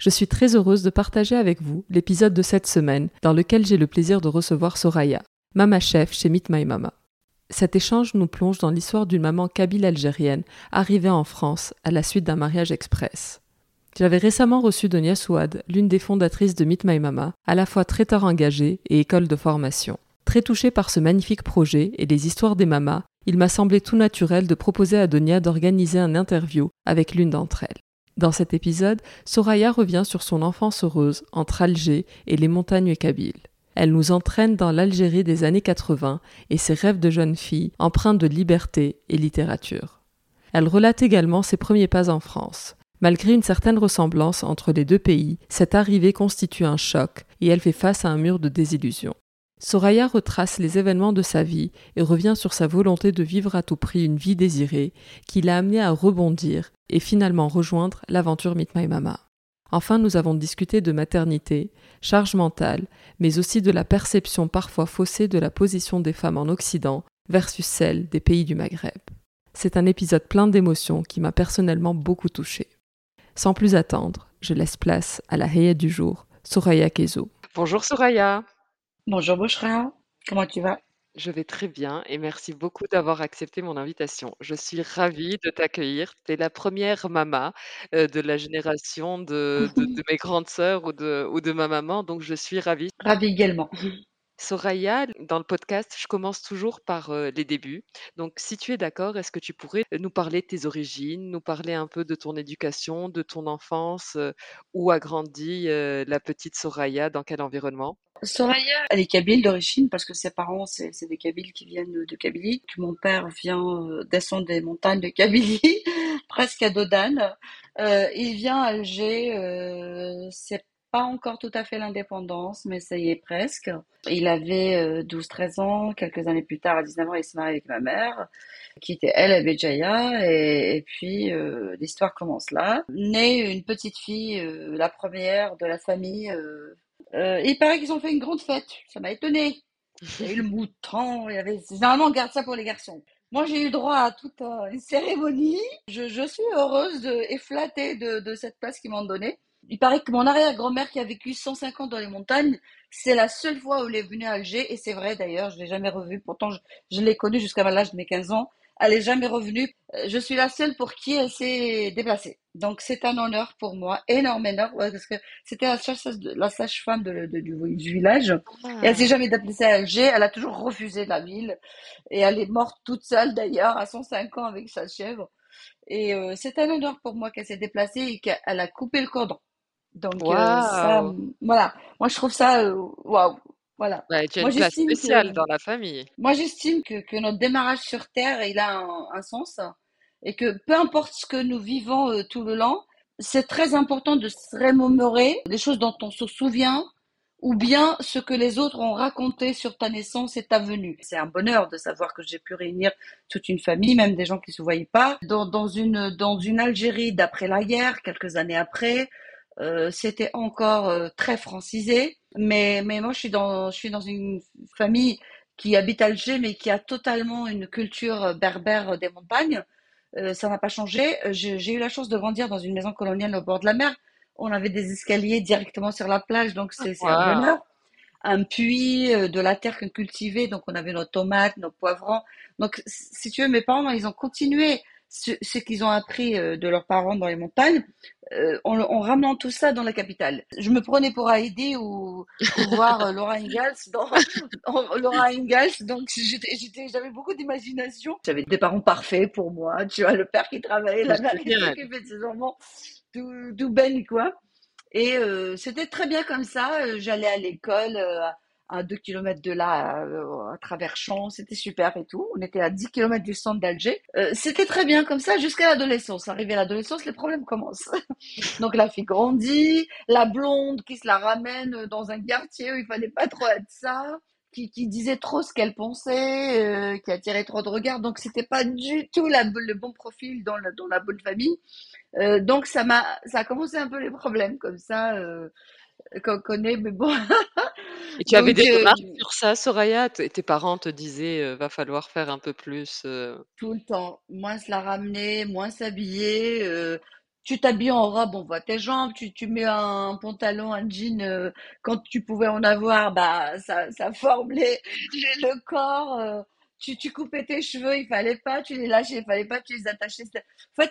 je suis très heureuse de partager avec vous l'épisode de cette semaine dans lequel j'ai le plaisir de recevoir Soraya, mama chef chez Meet My Mama. Cet échange nous plonge dans l'histoire d'une maman kabyle algérienne arrivée en France à la suite d'un mariage express. J'avais récemment reçu Donia Souad, l'une des fondatrices de Meet My Mama, à la fois traiteur engagé et école de formation. Très touché par ce magnifique projet et les histoires des mamas, il m'a semblé tout naturel de proposer à Donia d'organiser un interview avec l'une d'entre elles. Dans cet épisode, Soraya revient sur son enfance heureuse entre Alger et les montagnes kabyles. Elle nous entraîne dans l'Algérie des années 80 et ses rêves de jeune fille empreints de liberté et littérature. Elle relate également ses premiers pas en France. Malgré une certaine ressemblance entre les deux pays, cette arrivée constitue un choc et elle fait face à un mur de désillusion. Soraya retrace les événements de sa vie et revient sur sa volonté de vivre à tout prix une vie désirée qui l'a amenée à rebondir et finalement rejoindre l'aventure Meet My Mama. Enfin, nous avons discuté de maternité, charge mentale, mais aussi de la perception parfois faussée de la position des femmes en Occident versus celle des pays du Maghreb. C'est un épisode plein d'émotions qui m'a personnellement beaucoup touchée. Sans plus attendre, je laisse place à la Heya du jour, Soraya Kezo. Bonjour Soraya. Bonjour Bouchra, comment tu vas? Je vais très bien et merci beaucoup d'avoir accepté mon invitation. Je suis ravie de t'accueillir. Tu es la première maman de la génération de de mes grandes sœurs ou de ou de ma maman, donc je suis ravie. Ravie également. Soraya, dans le podcast, je commence toujours par, les débuts. Donc si tu es d'accord, est-ce que tu pourrais, nous parler de tes origines, nous parler un peu de ton éducation, de ton enfance, où a grandi, la petite Soraya, dans quel environnement? Soraya, elle est kabyle d'origine parce que ses parents, c'est des Kabyles qui viennent de Kabylie. Mon père vient descendre des montagnes de Kabylie, presque à Dodane. Il vient à Alger, pas encore tout à fait l'indépendance, mais ça y est presque. Il avait 12-13 ans, quelques années plus tard, à 19 ans, il se marie avec ma mère, qui était elle à Béjaïa, et, puis l'histoire commence là. Née une petite fille, la première de la famille euh, il paraît qu'ils ont fait une grande fête. Ça m'a étonné. Il y a eu le mouton, il on garde ça pour les garçons. Moi, j'ai eu droit à toute euh, une cérémonie. Je, suis heureuse et flattée de, de cette place qu'ils m'ont donnée. Il paraît que mon arrière-grand-mère qui a vécu 150 dans les montagnes, c'est la seule fois où elle est venue à Alger, et c'est vrai d'ailleurs, je l'ai jamais revue. Pourtant, je, je l'ai connue jusqu'à l'âge de mes 15 ans elle est jamais revenue. Euh, je suis la seule pour qui elle s'est déplacée. Donc c'est un honneur pour moi, énorme honneur, parce que c'était la sage-femme du, village. Et elle s'est jamais déplacée à Alger. Elle a toujours refusé la ville. Et elle est morte toute seule d'ailleurs, à 105 ans avec sa chèvre. Et euh, c'est un honneur pour moi qu'elle s'est déplacée et qu'elle a coupé le cordon. Donc euh, ça, voilà. Moi je trouve ça waouh. Voilà. tu as une place spéciale dans la famille. Moi, j'estime que, que, notre démarrage sur Terre, il a un, sens et que peu importe ce que nous vivons euh, tout le long, c'est très important de se remémorer des choses dont on se souvient ou bien ce que les autres ont raconté sur ta naissance et ta venue. C'est un bonheur de savoir que j'ai pu réunir toute une famille, même des gens qui se voyaient pas, dans, dans une dans une Algérie d'après la guerre, quelques années après, euh, c'était encore euh, très francisé. Mais, mais moi, je suis, dans, je suis dans une famille qui habite Alger, mais qui a totalement une culture berbère des montagnes. euh, ça n'a pas changé. Euh, j'ai eu la chance de grandir dans une maison coloniale au bord de la mer. On avait des escaliers directement sur la plage, donc c'est un bonheur. Un puits, euh, de la terre cultivée, donc on avait nos tomates, nos poivrons. Donc, si tu veux, mes parents, ils ont continué ce, qu'ils ont appris de leurs parents dans les montagnes, en, ramenant tout ça dans la capitale. Je me prenais pour Heidi ou, voir Laura Ingalls dans Laura Ingalls, donc j'avais beaucoup d'imagination. J'avais des parents parfaits pour moi. Tu vois, le père qui travaillait, la mère qui s'occupait de ses enfants, tout, tout ben quoi. Et c'était très bien comme ça. J'allais à l'école à 2 km de là, euh, à, travers champs, c'était super et tout. On était à 10 km du centre d'Alger. Euh, c'était très bien comme ça jusqu'à l'adolescence. Arrivé à l'adolescence, les problèmes commencent. Donc la fille grandit, la blonde qui se la ramène dans un quartier où il fallait pas trop être ça. Qui, disait trop ce qu'elle pensait, euh, qui attirait trop de regards. Donc c'était pas du tout le bon profil dans la, dans la bonne famille. donc ça m'a, ça a commencé un peu les problèmes comme ça qu'on connaît, mais bon. Et tu avais des remarques euh, sur ça, Soraya? Tes parents te disaient, euh, va falloir faire un peu plus euh Tout le temps. Moins se la ramener, moins s'habiller. tu t'habilles en robe, on voit tes jambes. Tu, tu mets un pantalon, un jean. quand tu pouvais en avoir, bah ça, ça forme le corps. tu, tu coupais tes cheveux, il fallait pas, tu les lâchais, il fallait pas, tu les attachais. En fait,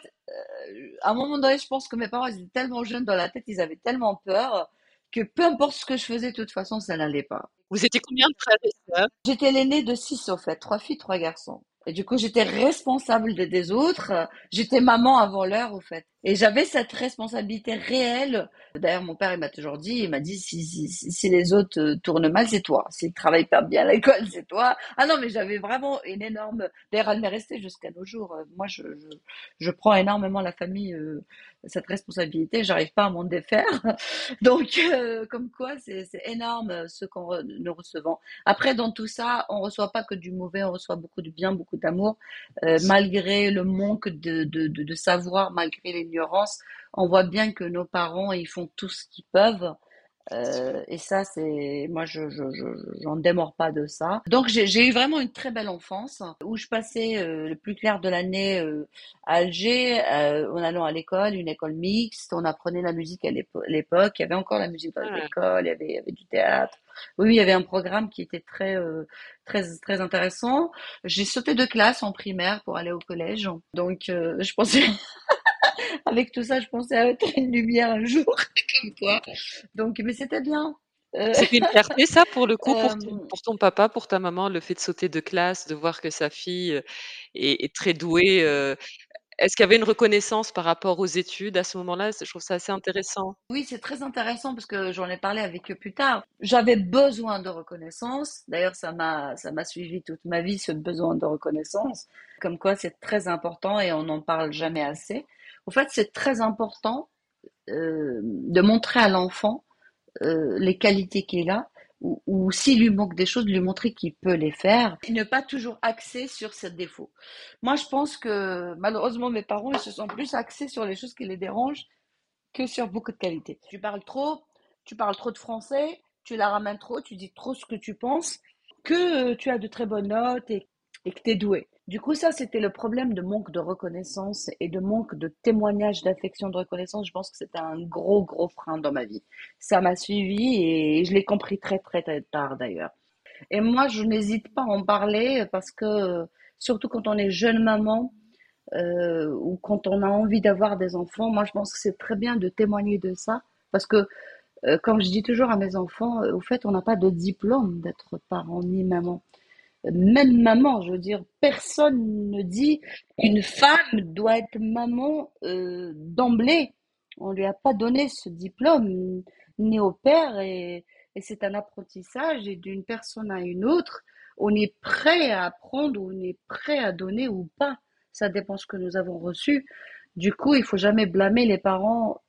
à un moment donné, je pense que mes parents ils étaient tellement jeunes dans la tête, ils avaient tellement peur que peu importe ce que je faisais, de toute façon, ça n'allait pas. Vous étiez combien de frères et sœurs? J'étais l'aîné de six, au fait, trois filles, trois garçons. Et du coup, j'étais responsable des, autres. J'étais maman avant l'heure, au fait. Et j'avais cette responsabilité réelle. D'ailleurs, mon père, il m'a toujours dit, il m'a dit, si, si, si, les autres euh, tournent mal, c'est toi. S'ils travaillent pas bien à l'école, c'est toi. Ah non, mais j'avais vraiment une énorme, d'ailleurs, elle m'est restée jusqu'à nos jours. Moi, je, je, je, prends énormément la famille, euh, cette responsabilité. J'arrive pas à m'en défaire. Donc, euh, comme quoi, c'est énorme ce qu'on nous recevons. Après, dans tout ça, on reçoit pas que du mauvais, on reçoit beaucoup de bien, beaucoup d'amour, malgré le manque de, de, de, de savoir, malgré les on voit bien que nos parents, ils font tout ce qu'ils peuvent. Euh, et ça, c'est moi, je j'en démords pas de ça. Donc, j'ai eu vraiment une très belle enfance où je passais euh, le plus clair de l'année euh, à Alger, en allant à l'école, une école mixte. On apprenait la musique à l'époque. Il y avait encore la musique dans l'école. Il, il y avait, du théâtre. Oui, il y avait un programme qui était très très très intéressant. J'ai sauté de classe en primaire pour aller au collège. Donc, je pensais avec tout ça, je pensais à être une lumière un jour, comme toi. Donc, mais c'était bien. Euh, c'est une fierté, ça, pour le coup, pour ton, euh, pour ton, papa, pour ta maman, le fait de sauter de classe, de voir que sa fille euh, est, très douée. Est-ce qu'il y avait une reconnaissance par rapport aux études à ce moment-là? Je trouve ça assez intéressant. Oui, c'est très intéressant parce que j'en ai parlé avec eux plus tard. J'avais besoin de reconnaissance. D'ailleurs, ça m'a ça m'a suivi toute ma vie ce besoin de reconnaissance. Comme quoi, c'est très important et on n'en parle jamais assez. En fait, c'est très important euh, de montrer à l'enfant euh, les qualités qu'il a, ou, s'il lui manque des choses, de lui montrer qu'il peut les faire, et ne pas toujours axer sur ses défauts. Moi, je pense que malheureusement, mes parents, ils se sont plus axés sur les choses qui les dérangent que sur beaucoup de qualités. Tu parles trop, tu parles trop de français, tu la ramènes trop, tu dis trop ce que tu penses, que tu as de très bonnes notes et, et que tu es doué. Du coup, ça, c'était le problème de manque de reconnaissance et de manque de témoignage d'affection, de reconnaissance. Je pense que c'était un gros, gros frein dans ma vie. Ça m'a suivi et je l'ai compris très, très, très tard d'ailleurs. Et moi, je n'hésite pas à en parler parce que, surtout quand on est jeune maman euh, ou quand on a envie d'avoir des enfants, moi, je pense que c'est très bien de témoigner de ça parce que, euh, comme je dis toujours à mes enfants, euh, au fait, on n'a pas de diplôme d'être parent ni maman même maman, je veux dire, personne ne dit qu'une femme doit être maman euh, d'emblée. On lui a pas donné ce diplôme, ni au père, et, c'est un apprentissage, et d'une personne à une autre, on est prêt à apprendre, on est prêt à donner ou pas. Ça dépend ce que nous avons reçu. Du coup, il faut jamais blâmer les parents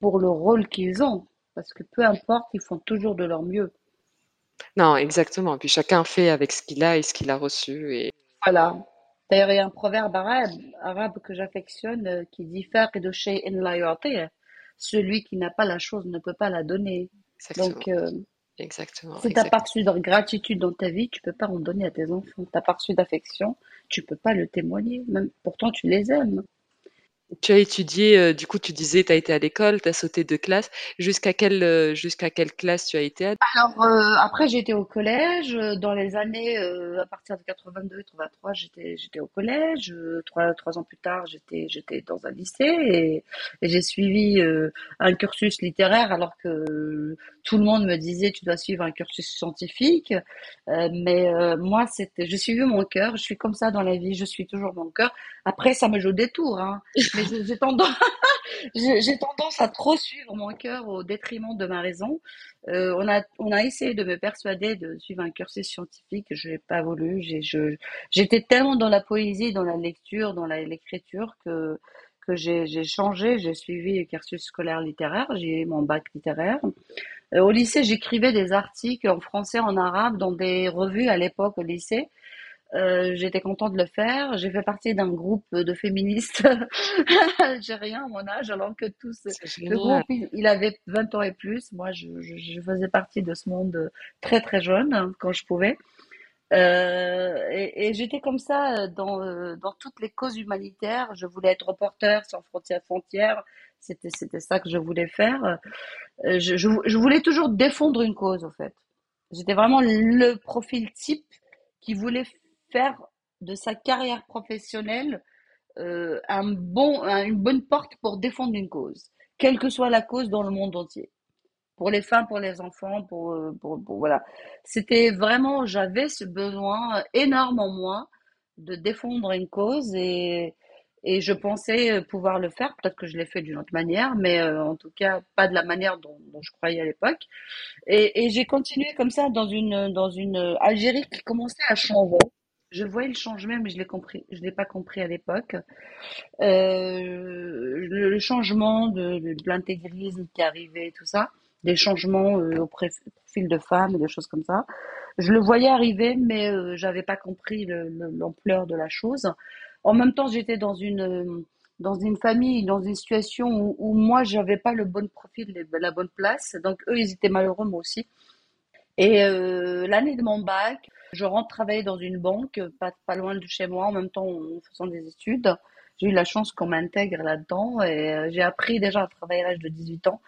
pour le rôle qu'ils ont, parce que peu importe, ils font toujours de leur mieux. Non, exactement. Puis chacun fait avec ce qu'il a et ce qu'il a reçu. Et... Voilà. D'ailleurs, il y a un proverbe arabe, arabe que j'affectionne euh, qui dit in la Celui qui n'a pas la chose ne peut pas la donner. Donc, euh, Exactement. Si t'as pas reçu de gratitude dans ta vie, tu peux pas en donner à tes enfants. T'as pas reçu d'affection, tu peux pas le témoigner. Même pourtant, tu les aimes. Tu as étudié, euh, du coup, tu disais, tu as été à l'école, tu as sauté de classe. Jusqu'à quelle, euh, jusqu'à quelle classe tu as été Alors, euh, après, été au collège. Dans les années, à partir de 82, 83, j'étais, j'étais au collège. trois, trois ans plus tard, j'étais, j'étais dans un lycée et, j'ai suivi un cursus littéraire alors que tout le monde me disait, tu dois suivre un cursus scientifique. mais moi, c'était, j'ai suivi mon cœur. Je suis comme ça dans la vie. Je suis toujours mon cœur. Après, ça me joue des tours, hein j'ai tendance, tendance à trop suivre mon cœur au détriment de ma raison. Euh, on a, on a essayé de me persuader de suivre un cursus scientifique. Je n'ai pas voulu. J'étais tellement dans la poésie, dans la lecture, dans l'écriture que que j'ai changé. J'ai suivi un cursus scolaire littéraire. J'ai eu mon bac littéraire. Euh, au lycée, j'écrivais des articles en français, en arabe, dans des revues à l'époque au lycée. Euh, j'étais contente de le faire. J'ai fait partie d'un groupe de féministes algériens à mon âge, alors que tous, le groupe, il, avait 20 ans et plus. Moi, je, je, faisais partie de ce monde très très jeune hein, quand je pouvais. Euh, et, et j'étais comme ça dans, euh, dans toutes les causes humanitaires. Je voulais être reporter sans frontières frontières. C'était, c'était ça que je voulais faire. Euh, je, je, je voulais toujours défendre une cause, en fait. J'étais vraiment le profil type qui voulait faire de sa carrière professionnelle euh, un bon, une bonne porte pour défendre une cause, quelle que soit la cause dans le monde entier. Pour les femmes, pour les enfants, pour, euh, pour, voilà. C'était vraiment, j'avais ce besoin énorme en moi de défendre une cause et, et je pensais pouvoir le faire. Peut-être que je l'ai fait d'une autre manière, mais euh, en tout cas pas de la manière dont, dont je croyais à l'époque. Et, et j'ai continué comme ça dans une dans une Algérie qui commençait à changer je voyais le changement, mais je l'ai compris, je l'ai pas compris à l'époque. Euh, le changement de, l'intégrisme qui arrivait, tout ça, des changements euh, au profil de femmes des choses comme ça. Je le voyais arriver, mais euh, j'avais pas compris l'ampleur de la chose. En même temps, j'étais dans une dans une famille, dans une situation où, où moi, j'avais pas le bon profil, la bonne place. Donc eux, ils étaient malheureux, moi aussi. Et euh, l'année de mon bac, je rentre travailler dans une banque, pas, pas loin de chez moi, en même temps en faisant des études. J'ai eu la chance qu'on m'intègre là-dedans et euh, j'ai appris déjà à travailler à l'âge de 18 ans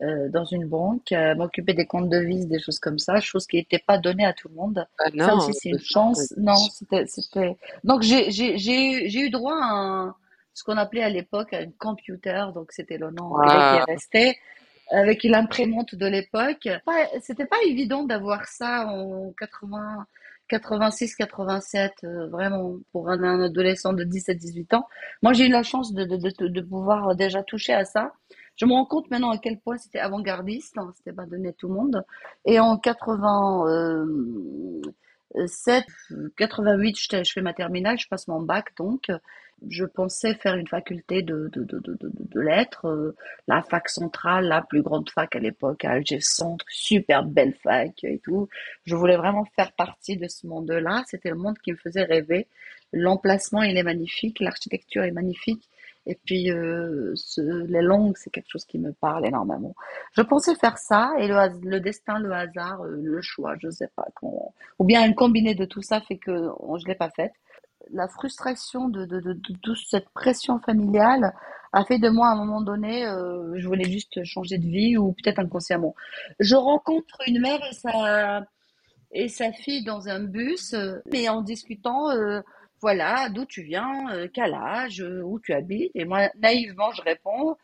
euh, dans une banque, à m'occuper des comptes de devises, des choses comme ça, chose qui n'était pas donnée à tout le monde. Ah non, ça aussi, c'est une chance. Non, c'était, c'était. Donc j'ai, j'ai, j'ai, j'ai eu droit à un, ce qu'on appelait à l'époque un computer, donc c'était le nom qui est resté avec l'imprimante de l'époque. C'était pas évident d'avoir ça en 80, 86, 87, vraiment, pour un, adolescent de 17-18 ans. Moi, j'ai eu la chance de, de, de, pouvoir déjà toucher à ça. Je me rends compte maintenant à quel point c'était avant-gardiste, hein, c'était pas donné tout le monde. Et en 87, 88, je, je fais ma terminale, je passe mon bac, donc je pensais faire une faculté de, de, de, de, lettres, euh, la fac centrale, la plus grande fac à l'époque, à Alger Centre, super belle fac et tout. Je voulais vraiment faire partie de ce monde-là. C'était le monde qui me faisait rêver. L'emplacement, il est magnifique, l'architecture est magnifique. Et puis, euh, ce, les langues, c'est quelque chose qui me parle énormément. Je pensais faire ça, et le, le destin, le hasard, euh, le choix, je sais pas comment. Ou bien un combiné de tout ça fait que je l'ai pas faite la frustration de, de, de, de, toute cette pression familiale a fait de moi à un moment donné, euh, je voulais juste changer de vie ou peut-être inconsciemment. Je rencontre une mère et sa, et sa fille dans un bus, mais en discutant, euh, voilà, d'où tu viens, euh, quel âge, où tu habites. Et moi, naïvement, je réponds.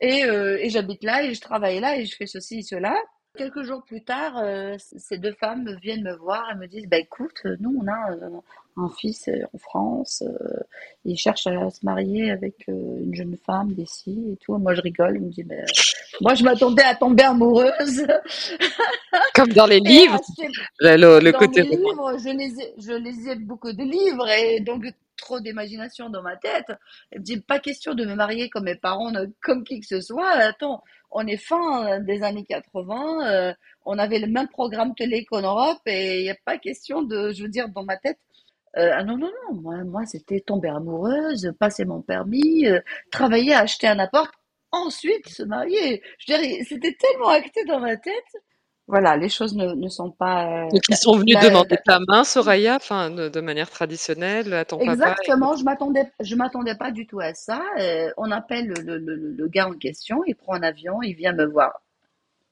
Et, et j'habite là et je travaille là et je fais ceci et cela. Quelques jours plus tard, euh, ces deux femmes viennent me voir et me disent bah écoute, nous on a euh, un fils euh, en France, il cherche à se marier avec une jeune femme d'ici et tout. moi je rigole, je me dis bah, moi je m'attendais à tomber amoureuse. Comme dans les livres. le, le, dans côté. Les livres, je je lisais beaucoup de livres et donc trop d'imagination dans ma tête. Elle me dit pas question de me marier comme mes parents, comme qui que ce soit. Attends, on est fin des années 80, euh, on avait le même programme télé qu'en Europe et il n'y a pas question de, je veux dire, dans ma tête, euh, ah non, non, non, moi, moi c'était tomber amoureuse, passer mon permis, euh, travailler, acheter un appart, ensuite se marier. Je dirais, c'était tellement acté dans ma tête voilà, les choses ne, ne sont pas. Euh, Donc ils sont venus demander ta main, Soraya, enfin de, manière traditionnelle à ton papa. Exactement, je m'attendais, je m'attendais pas du tout à ça. Euh, on appelle le, le, le, gars en question, il prend un avion, il vient me voir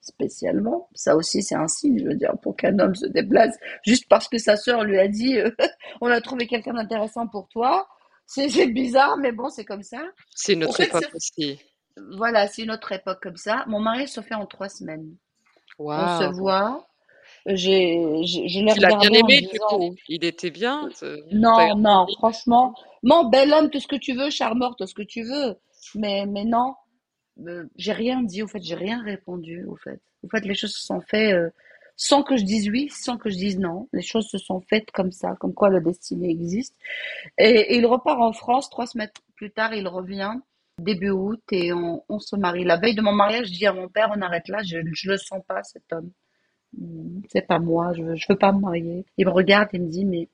spécialement. Ça aussi, c'est un signe, je veux dire, pour qu'un homme se déplace juste parce que sa sœur lui a dit, euh, on a trouvé quelqu'un d'intéressant pour toi. C'est bizarre, mais bon, c'est comme ça. C'est une autre époque aussi. Voilà, c'est une autre époque comme ça. Mon mari se fait en trois semaines. On se voit. J'ai, je l'ai regardé. bien aimé, du coup? Il était bien. Non, non, franchement. Mon bel homme, tout ce que tu veux, charmeur, tout ce que tu veux. Mais, mais non. Euh, j'ai rien dit, au fait, j'ai rien répondu, au fait. Au fait, les choses se sont faites euh, sans que je dise oui, sans que je dise non. Les choses se sont faites comme ça, comme quoi le destiné existe. et il repart en France, trois semaines plus tard, il revient début août et on, se marie. La veille de mon mariage, je dis à mon père, on arrête là, je ne le sens pas cet homme. Hmm, c'est pas moi, je je veux pas me marier. Il me regarde et me dit, mais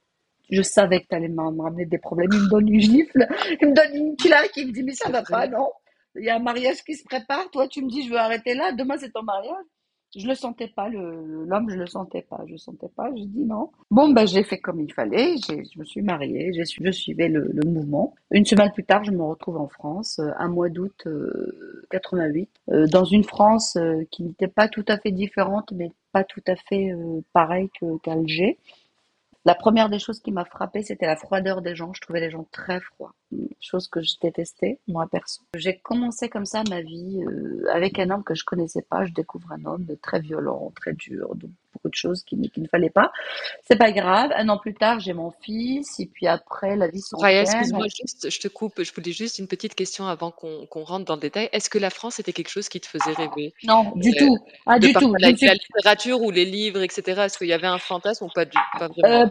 je savais que tu allais me ramener des problèmes. Il me donne une gifle, il me donne une claque, il me dit, mais ça va pas, non. Il y a un mariage qui se prépare, toi tu me dis, je veux arrêter là, demain c'est ton mariage je le sentais pas, l'homme, je le sentais pas, je sentais pas, je dis non. Bon, ben, j'ai fait comme il fallait, je me suis mariée, je suivais le, mouvement. Une semaine plus tard, je me retrouve en France, euh, un mois d'août 88, euh, euh, dans une France qui n'était pas tout à fait différente, mais pas tout à fait pareille qu'Alger. La première des choses qui m'a frappée, c'était la froideur des gens. Je trouvais les gens très froids, chose que je détestais, moi perso. J'ai commencé comme ça ma vie euh, avec un homme que je connaissais pas. Je découvre un homme très violent, très dur, beaucoup de choses qu'il ne fallait pas. C'est pas grave. Un an plus tard, j'ai mon fils, et puis après, la vie s'enchaîne. Raya, excuse-moi, juste, je te coupe. Je voulais juste une petite question avant qu'on rentre dans le détail. Est-ce que la France était quelque chose qui te faisait rêver? Non, du euh, tout. Ah, du tout. La, la, littérature ou les livres, etc. Est-ce qu'il y avait un fantasme ou pas, du, pas vraiment? Euh,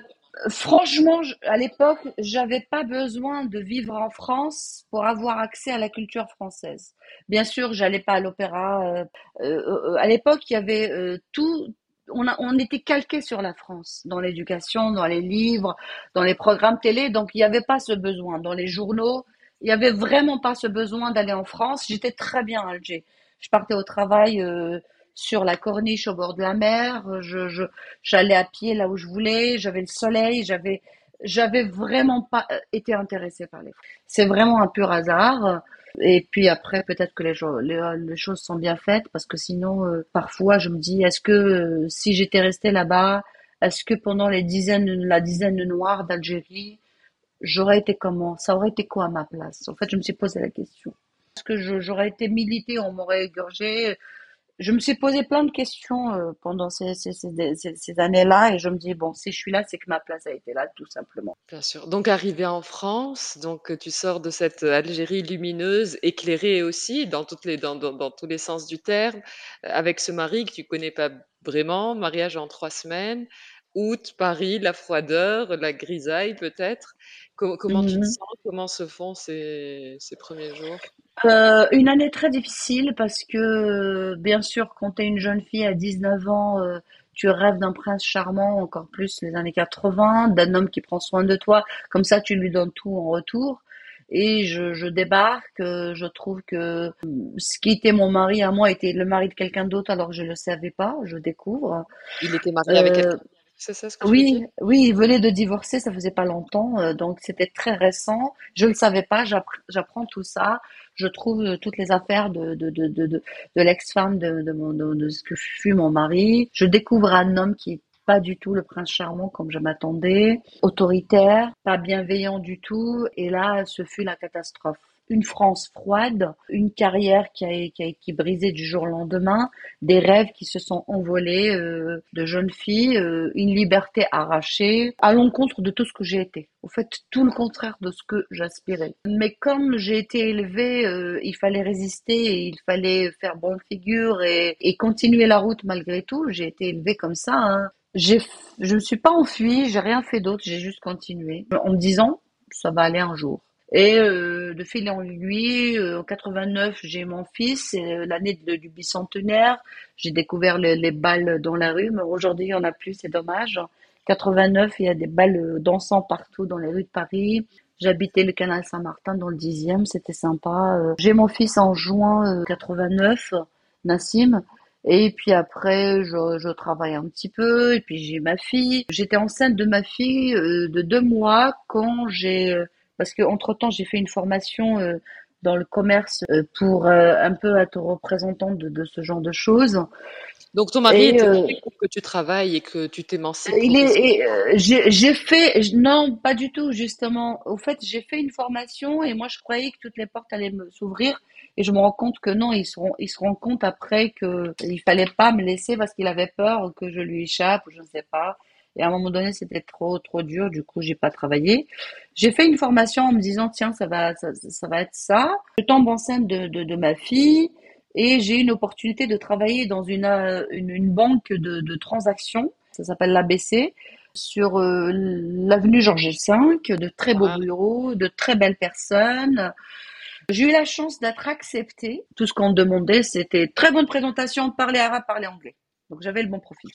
Franchement, à l'époque, j'avais pas besoin de vivre en France pour avoir accès à la culture française. Bien sûr, j'allais pas à l'opéra. Euh, euh, à l'époque, il y avait tout. On, a, on était calqué sur la France dans l'éducation, dans les livres, dans les programmes télé. Donc, il n'y avait pas ce besoin. Dans les journaux, il n'y avait vraiment pas ce besoin d'aller en France. J'étais très bien à Alger. Je partais au travail sur la corniche au bord de la mer. Je, je, j'allais à pied là où je voulais. J'avais le soleil. J'avais, j'avais vraiment pas euh, été intéressée par les. C'est vraiment un pur hasard. Et puis après, peut-être que les, les, choses sont bien faites parce que sinon, euh, parfois, je me dis, est-ce que euh, si j'étais restée là-bas, est-ce que pendant la dizaine de noirs d'Algérie, j'aurais été comment? Ça aurait été quoi à ma place? En fait, je me suis posé la question. Est-ce que j'aurais été militée, on m'aurait égorgé je me suis posé plein de questions euh, pendant ces, ces, ces, ces années-là et je me dis bon si je suis là c'est que ma place a été là tout simplement. Bien sûr. Donc arrivé en France, donc tu sors de cette Algérie lumineuse, éclairée aussi dans toutes les dans, dans, dans tous les sens du terme, avec ce mari que tu connais pas vraiment, mariage en trois semaines, août, Paris, la froideur, la grisaille peut-être. comment tu te mmh sens? Comment se font ces, ces premiers jours? Euh, une année très difficile parce que, bien sûr, quand tu es une jeune fille à 19 ans, euh, tu rêves d'un prince charmant, encore plus les années 80, d'un homme qui prend soin de toi, comme ça tu lui donnes tout en retour. Et je, je débarque, euh, je trouve que ce qui était mon mari à moi était le mari de quelqu'un d'autre alors que je le savais pas, je découvre. Il était marié avec quelqu'un c'est ça ce que oui, oui, il venait de divorcer, ça faisait pas longtemps, donc c'était très récent. Je ne le savais pas, j'apprends tout ça. Je trouve euh, toutes les affaires de, de, de, de, de l'ex-femme de, de, de, de, ce que fut mon mari. Je découvre un homme qui est pas du tout le prince charmant comme je m'attendais, autoritaire, pas bienveillant du tout, et là, ce fut la catastrophe une France froide, une carrière qui a, qui brisée du jour au lendemain, des rêves qui se sont envolés euh, de jeunes filles, euh, une liberté arrachée, à l'encontre de tout ce que j'ai été. Au fait, tout le contraire de ce que j'aspirais. Mais comme j'ai été élevée, euh, il fallait résister, il fallait faire bonne figure et, continuer la route malgré tout. J'ai été élevée comme ça. Hein. Je me suis pas enfuie, j'ai rien fait d'autre, j'ai juste continué en me disant ça va aller un jour. Et euh, de fil en aiguille, euh, en 89, j'ai mon fils, euh, l'année du bicentenaire. J'ai découvert les, balles dans la rue, mais aujourd'hui, il n'y en a plus, c'est dommage. 89, il y a des balles dansant partout dans les rues de Paris. J'habitais le canal Saint-Martin dans le 10e, c'était sympa. J'ai mon fils en juin 89, Nassim, Et puis après, je, je travaille un petit peu, et puis j'ai ma fille. J'étais enceinte de ma fille euh, de deux mois quand j'ai, euh, parce que entre temps j'ai fait une formation euh, dans le commerce pour un peu être représentante de, de, ce genre de choses. Donc ton mari était euh, pour que tu travailles et que tu t'émancipes. Il est, euh, j'ai fait, non, pas du tout justement. Au fait, j'ai fait une formation et moi je croyais que toutes les portes allaient s'ouvrir et je me rends compte que non, ils se ils se rendent compte après que il fallait pas me laisser parce qu'il avait peur que je lui échappe ou je ne sais pas. Et à un moment donné, c'était trop trop dur. Du coup, j'ai pas travaillé. J'ai fait une formation en me disant tiens, ça va ça, ça va être ça. Je tombe enceinte de, de, de ma fille et j'ai une opportunité de travailler dans une, euh, une, une banque de, de, transactions, ça s'appelle l'ABC, sur euh, l'avenue Georges V, de très beaux bureaux, de très belles personnes. J'ai eu la chance d'être acceptée. Tout ce qu'on demandait, c'était très bonne présentation, parler arabe, parler anglais. Donc j'avais le bon profil.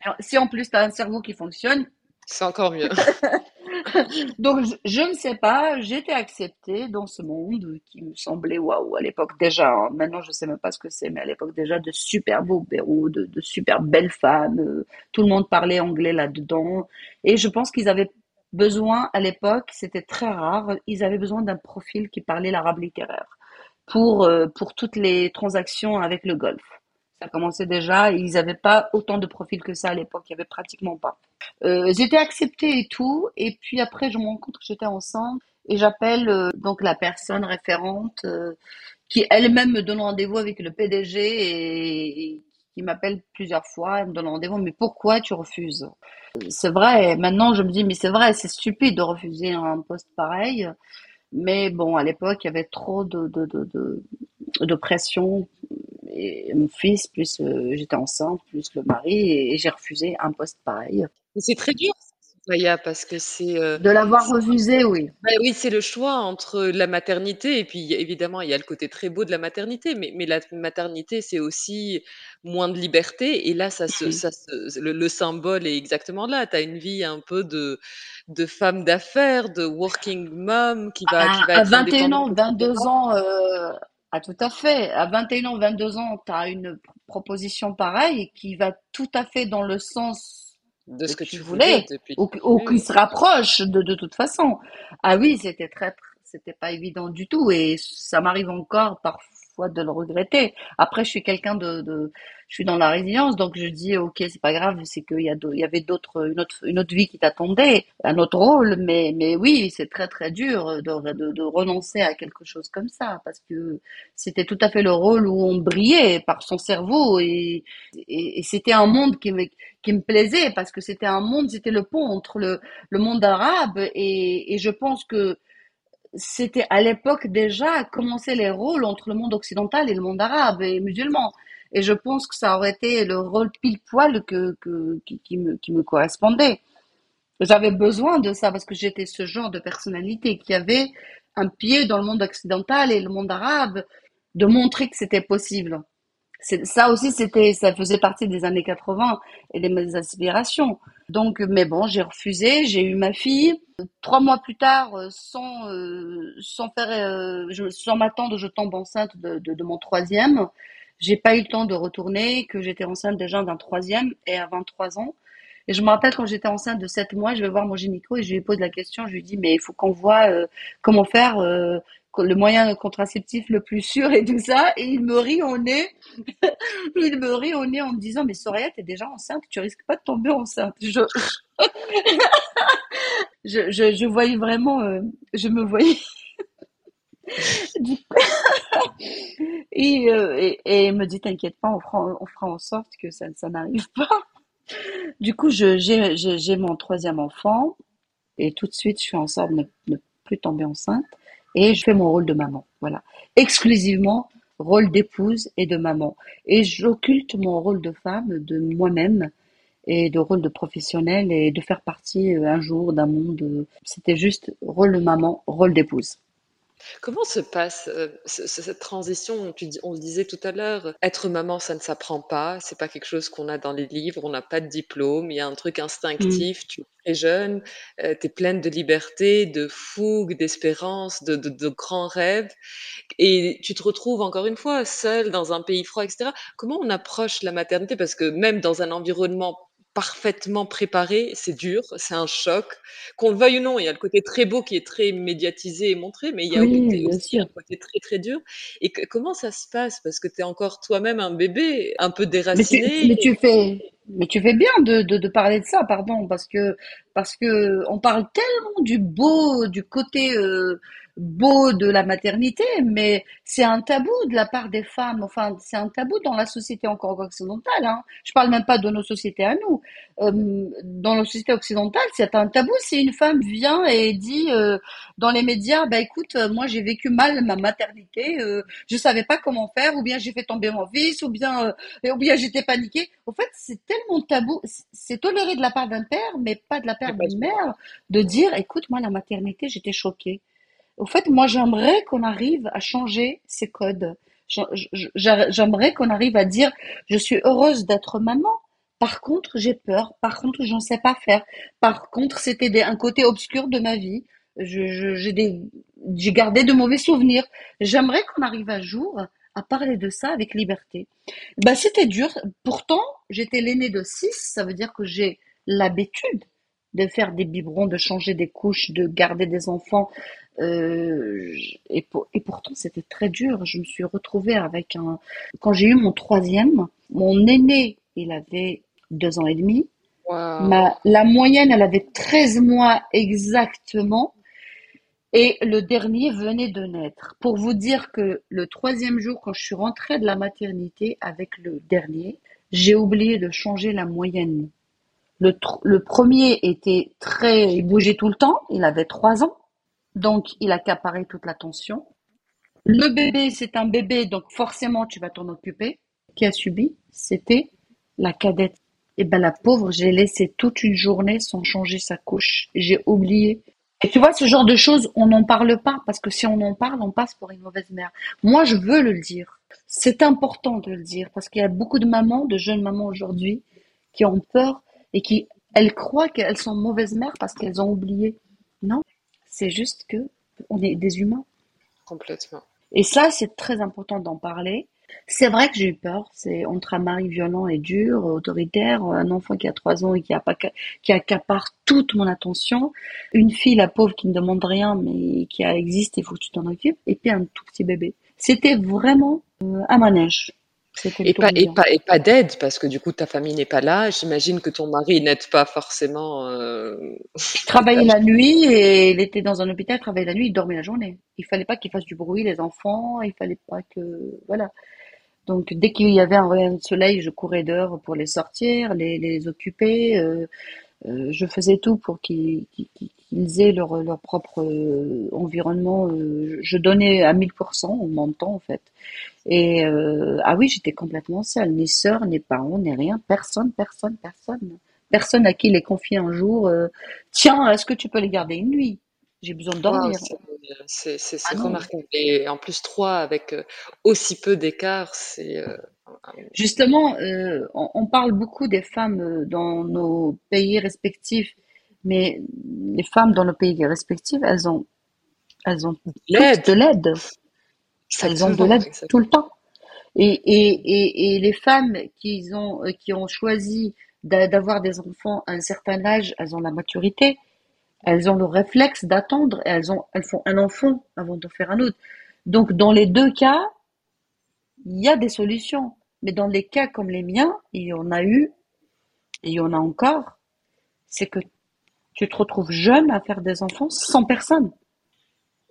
Alors, si en plus tu as un cerveau qui fonctionne, c'est encore mieux. Donc, je, ne sais pas, j'étais acceptée dans ce monde qui me semblait waouh à l'époque déjà. Hein. maintenant, je sais même pas ce que c'est, mais à l'époque déjà de super beaux bureaux, de, de super belles femmes. Euh, tout le monde parlait anglais là-dedans. Et je pense qu'ils avaient besoin, à l'époque, c'était très rare, ils avaient besoin d'un profil qui parlait l'arabe littéraire pour, euh, pour toutes les transactions avec le Golfe. Ça commençait déjà, ils n'avaient pas autant de profils que ça à l'époque, il n'y avait pratiquement pas. Euh, j'étais acceptée et tout, et puis après je me rends compte que j'étais enceinte. Et j'appelle euh, donc la personne référente euh, qui elle-même me donne rendez-vous avec le PDG et, qui m'appelle plusieurs fois, elle me donne rendez-vous, mais pourquoi tu refuses? C'est vrai, maintenant je me dis mais c'est vrai, c'est stupide de refuser un poste pareil. Mais bon, à l'époque, il y avait trop de, de, de, de, de pression et mon fils, plus euh, j'étais enceinte, plus le mari, et, j'ai refusé un poste pareil. C'est très dur, Maya, parce que c'est. Euh, de l'avoir refusé, oui. Bah oui, c'est le choix entre la maternité, et puis évidemment, il y a le côté très beau de la maternité, mais, mais la maternité, c'est aussi moins de liberté, et là, ça se, ça le, symbole est exactement là. Tu as une vie un peu de, de femme d'affaires, de working mom qui va. qui va à 21 ans, 22 ans. Euh, ah, tout à fait. À 21 ans, 22 ans, tu as une proposition pareille qui va tout à fait dans le sens de ce que, tu voulais, ou, qui se rapproche de, de toute façon. Ah oui, c'était très, c'était pas évident du tout et ça m'arrive encore parfois de le regretter. Après, je suis quelqu'un de, je suis dans la résilience, donc je dis ok, c'est pas grave, c'est qu'il y a, il y avait d'autres, une autre, une autre vie qui t'attendait, un autre rôle, mais, mais oui, c'est très très dur de, de, renoncer à quelque chose comme ça, parce que c'était tout à fait le rôle où on brillait par son cerveau et, et, c'était un monde qui me, qui me plaisait parce que c'était un monde, c'était le pont entre le, le monde arabe et, et je pense que c'était à l'époque déjà commencer les rôles entre le monde occidental et le monde arabe et musulman. Et je pense que ça aurait été le rôle pile poil que, que qui, me, qui me correspondait. J'avais besoin de ça parce que j'étais ce genre de personnalité qui avait un pied dans le monde occidental et le monde arabe, de montrer que c'était possible. Ça aussi, c'était, ça faisait partie des années 80 et de mes aspirations. Donc, mais bon, j'ai refusé, j'ai eu ma fille. Trois mois plus tard, euh, sans, euh, sans faire, euh, je, sans m'attendre, je tombe enceinte de, de, de mon troisième. J'ai pas eu le temps de retourner, que j'étais enceinte déjà d'un troisième et à 23 ans. Et je me rappelle quand j'étais enceinte de 7 mois, je vais voir mon gynéco et je lui pose la question, je lui dis mais il faut qu'on voit comment faire le moyen contraceptif le plus sûr et tout ça. Et il me rit au nez. il me rit au nez en me disant, mais Soraya, t'es déjà enceinte, tu risques pas de tomber enceinte. Je, je, je, voyais vraiment, euh, je me voyais. et, euh, et, il me dit, t'inquiète pas, on fera, en sorte que ça, ça n'arrive pas. Du coup, j'ai mon troisième enfant et tout de suite, je suis en sorte de ne plus tomber enceinte et je fais mon rôle de maman. Voilà. Exclusivement rôle d'épouse et de maman. Et j'occulte mon rôle de femme, de moi-même et de rôle de professionnel et de faire partie euh, un jour d'un monde. Euh, c'était juste rôle de maman, rôle d'épouse. Comment se passe, ce cette transition? Tu dis on le disait tout à l'heure, être maman, ça ne s'apprend pas, c'est pas quelque chose qu'on a dans les livres, on n'a pas de diplôme, il y a un truc Mmh. instinctif, tu es très jeune, heu, tu es pleine de liberté, de fougue, d'espérance, de de de grands rêves et tu te retrouves encore une fois seule dans un pays froid et cetera. Comment on approche la maternité? Parce que même dans un environnement parfaitement préparé, c'est dur, c'est un choc. Qu'on le veuille ou non, il y a le côté très beau qui est très médiatisé et montré, mais il y a Oui, côté aussi un côté très, très dur et que comment ça se passe? Parce que tu es encore toi-même un bébé, un peu Mais déraciné. mais tu fais, mais tu fais bien de, de, de parler de ça, pardon, parce que, parce que on parle tellement du beau, du côté euh, beau de la maternité, mais c'est un tabou de la part des femmes. Enfin, c'est un tabou dans la société encore occidentale. Hein. Je parle même pas de nos sociétés à nous. Euh, dans la société occidentale, c'est un tabou si une femme vient et dit euh, dans les médias, bah écoute, euh, moi j'ai vécu mal ma maternité, euh, je savais pas comment faire, ou bien j'ai fait tomber mon fils, ou bien euh, ou bien j'étais paniquée. En fait, c'est tellement tabou. C'est toléré de la part d'un père, mais pas de la part d'une mère, de dire, écoute, moi, la maternité, j'étais choquée. Au fait, moi, j'aimerais qu'on arrive à changer ces codes. J'aimerais qu'on arrive à dire, je suis heureuse d'être maman. Par contre, j'ai peur. Par contre, je ne sais pas faire. Par contre, c'était un côté obscur de ma vie. J'ai gardé de mauvais souvenirs. J'aimerais qu'on arrive un jour à parler de ça avec liberté. Bah, c'était dur. Pourtant, j'étais l'aînée de six. Ça veut dire que j'ai l'habitude de faire des biberons, de changer des couches, de garder des enfants. Euh, et, pour- et pourtant, c'était très dur. Je me suis retrouvée avec un... Quand j'ai eu mon troisième, mon aîné, il avait deux ans et demi. Ma, la moyenne, elle avait 13 mois exactement. Et le dernier venait de naître. Pour vous dire que le troisième jour, quand je suis rentrée de la maternité avec le dernier, j'ai oublié de changer la moyenne. Le, premier était très, il bougeait tout le temps, il avait trois ans, donc il accaparait toute l'attention. Le bébé, c'est un bébé, donc forcément tu vas t'en occuper. Qui a subi, c'était la cadette. Et ben la pauvre, j'ai laissé toute une journée sans changer sa couche. J'ai oublié. Et tu vois, ce genre de choses, on n'en parle pas, parce que si on en parle, on passe pour une mauvaise mère. Moi, je veux le dire. C'est important de le dire, parce qu'il y a beaucoup de mamans, de jeunes mamans aujourd'hui, qui ont peur et qui, elles croient qu'elles sont mauvaises mères parce qu'elles ont oublié. Non, c'est juste que on est des humains. Complètement. Et ça, c'est très important d'en parler. C'est vrai que j'ai eu peur. C'est entre un mari violent et dur, autoritaire, un enfant qui a trois ans et qui a pas qui accapare toute mon attention, une fille la pauvre qui ne demande rien mais qui existe, il faut que tu t'en occupes, et puis un tout petit bébé. C'était vraiment euh, un manège. Et pas et tourbillon. pas et pas d'aide parce que du coup ta famille n'est pas là. J'imagine que ton mari n'aide pas forcément, Il travaillait la nuit et il était dans un hôpital, il travaillait la nuit, il dormait la journée. Il fallait pas qu'il fasse du bruit, les enfants, il fallait pas que, voilà. Donc dès qu'il y avait un rayon de soleil, je courais dehors pour les sortir, les, les occuper. Euh, euh, je faisais tout pour qu'ils qu'ils aient leur, leur propre euh, environnement. Euh, je donnais à 1000% mon temps en fait. Et euh, ah oui, j'étais complètement seule, ni sœur, ni parents, ni rien, personne, personne, personne. Personne à qui les confier un jour. euh, Tiens, est-ce que tu peux les garder une nuit? J'ai besoin de dormir. c'est Ah remarquable et en plus 3 avec, heu, aussi peu d'écart, c'est, Justement, euh, on, on parle beaucoup des femmes euh, dans nos pays respectifs, mais les femmes dans nos pays respectifs, elles ont, elles ont de l'aide. Elles ont de exactement, l'aide exact tout le temps. Et, et, et, et les femmes qui ont, euh, qui ont choisi d'a- d'avoir des enfants à un certain âge, elles ont la maturité, elles ont le réflexe d'attendre, elles ont, elles font un enfant avant de faire un autre. Donc, dans les deux cas, il y a des solutions. Mais dans les cas comme les miens, il y en a eu, et il y en a encore, c'est que tu te retrouves jeune à faire des enfants sans personne.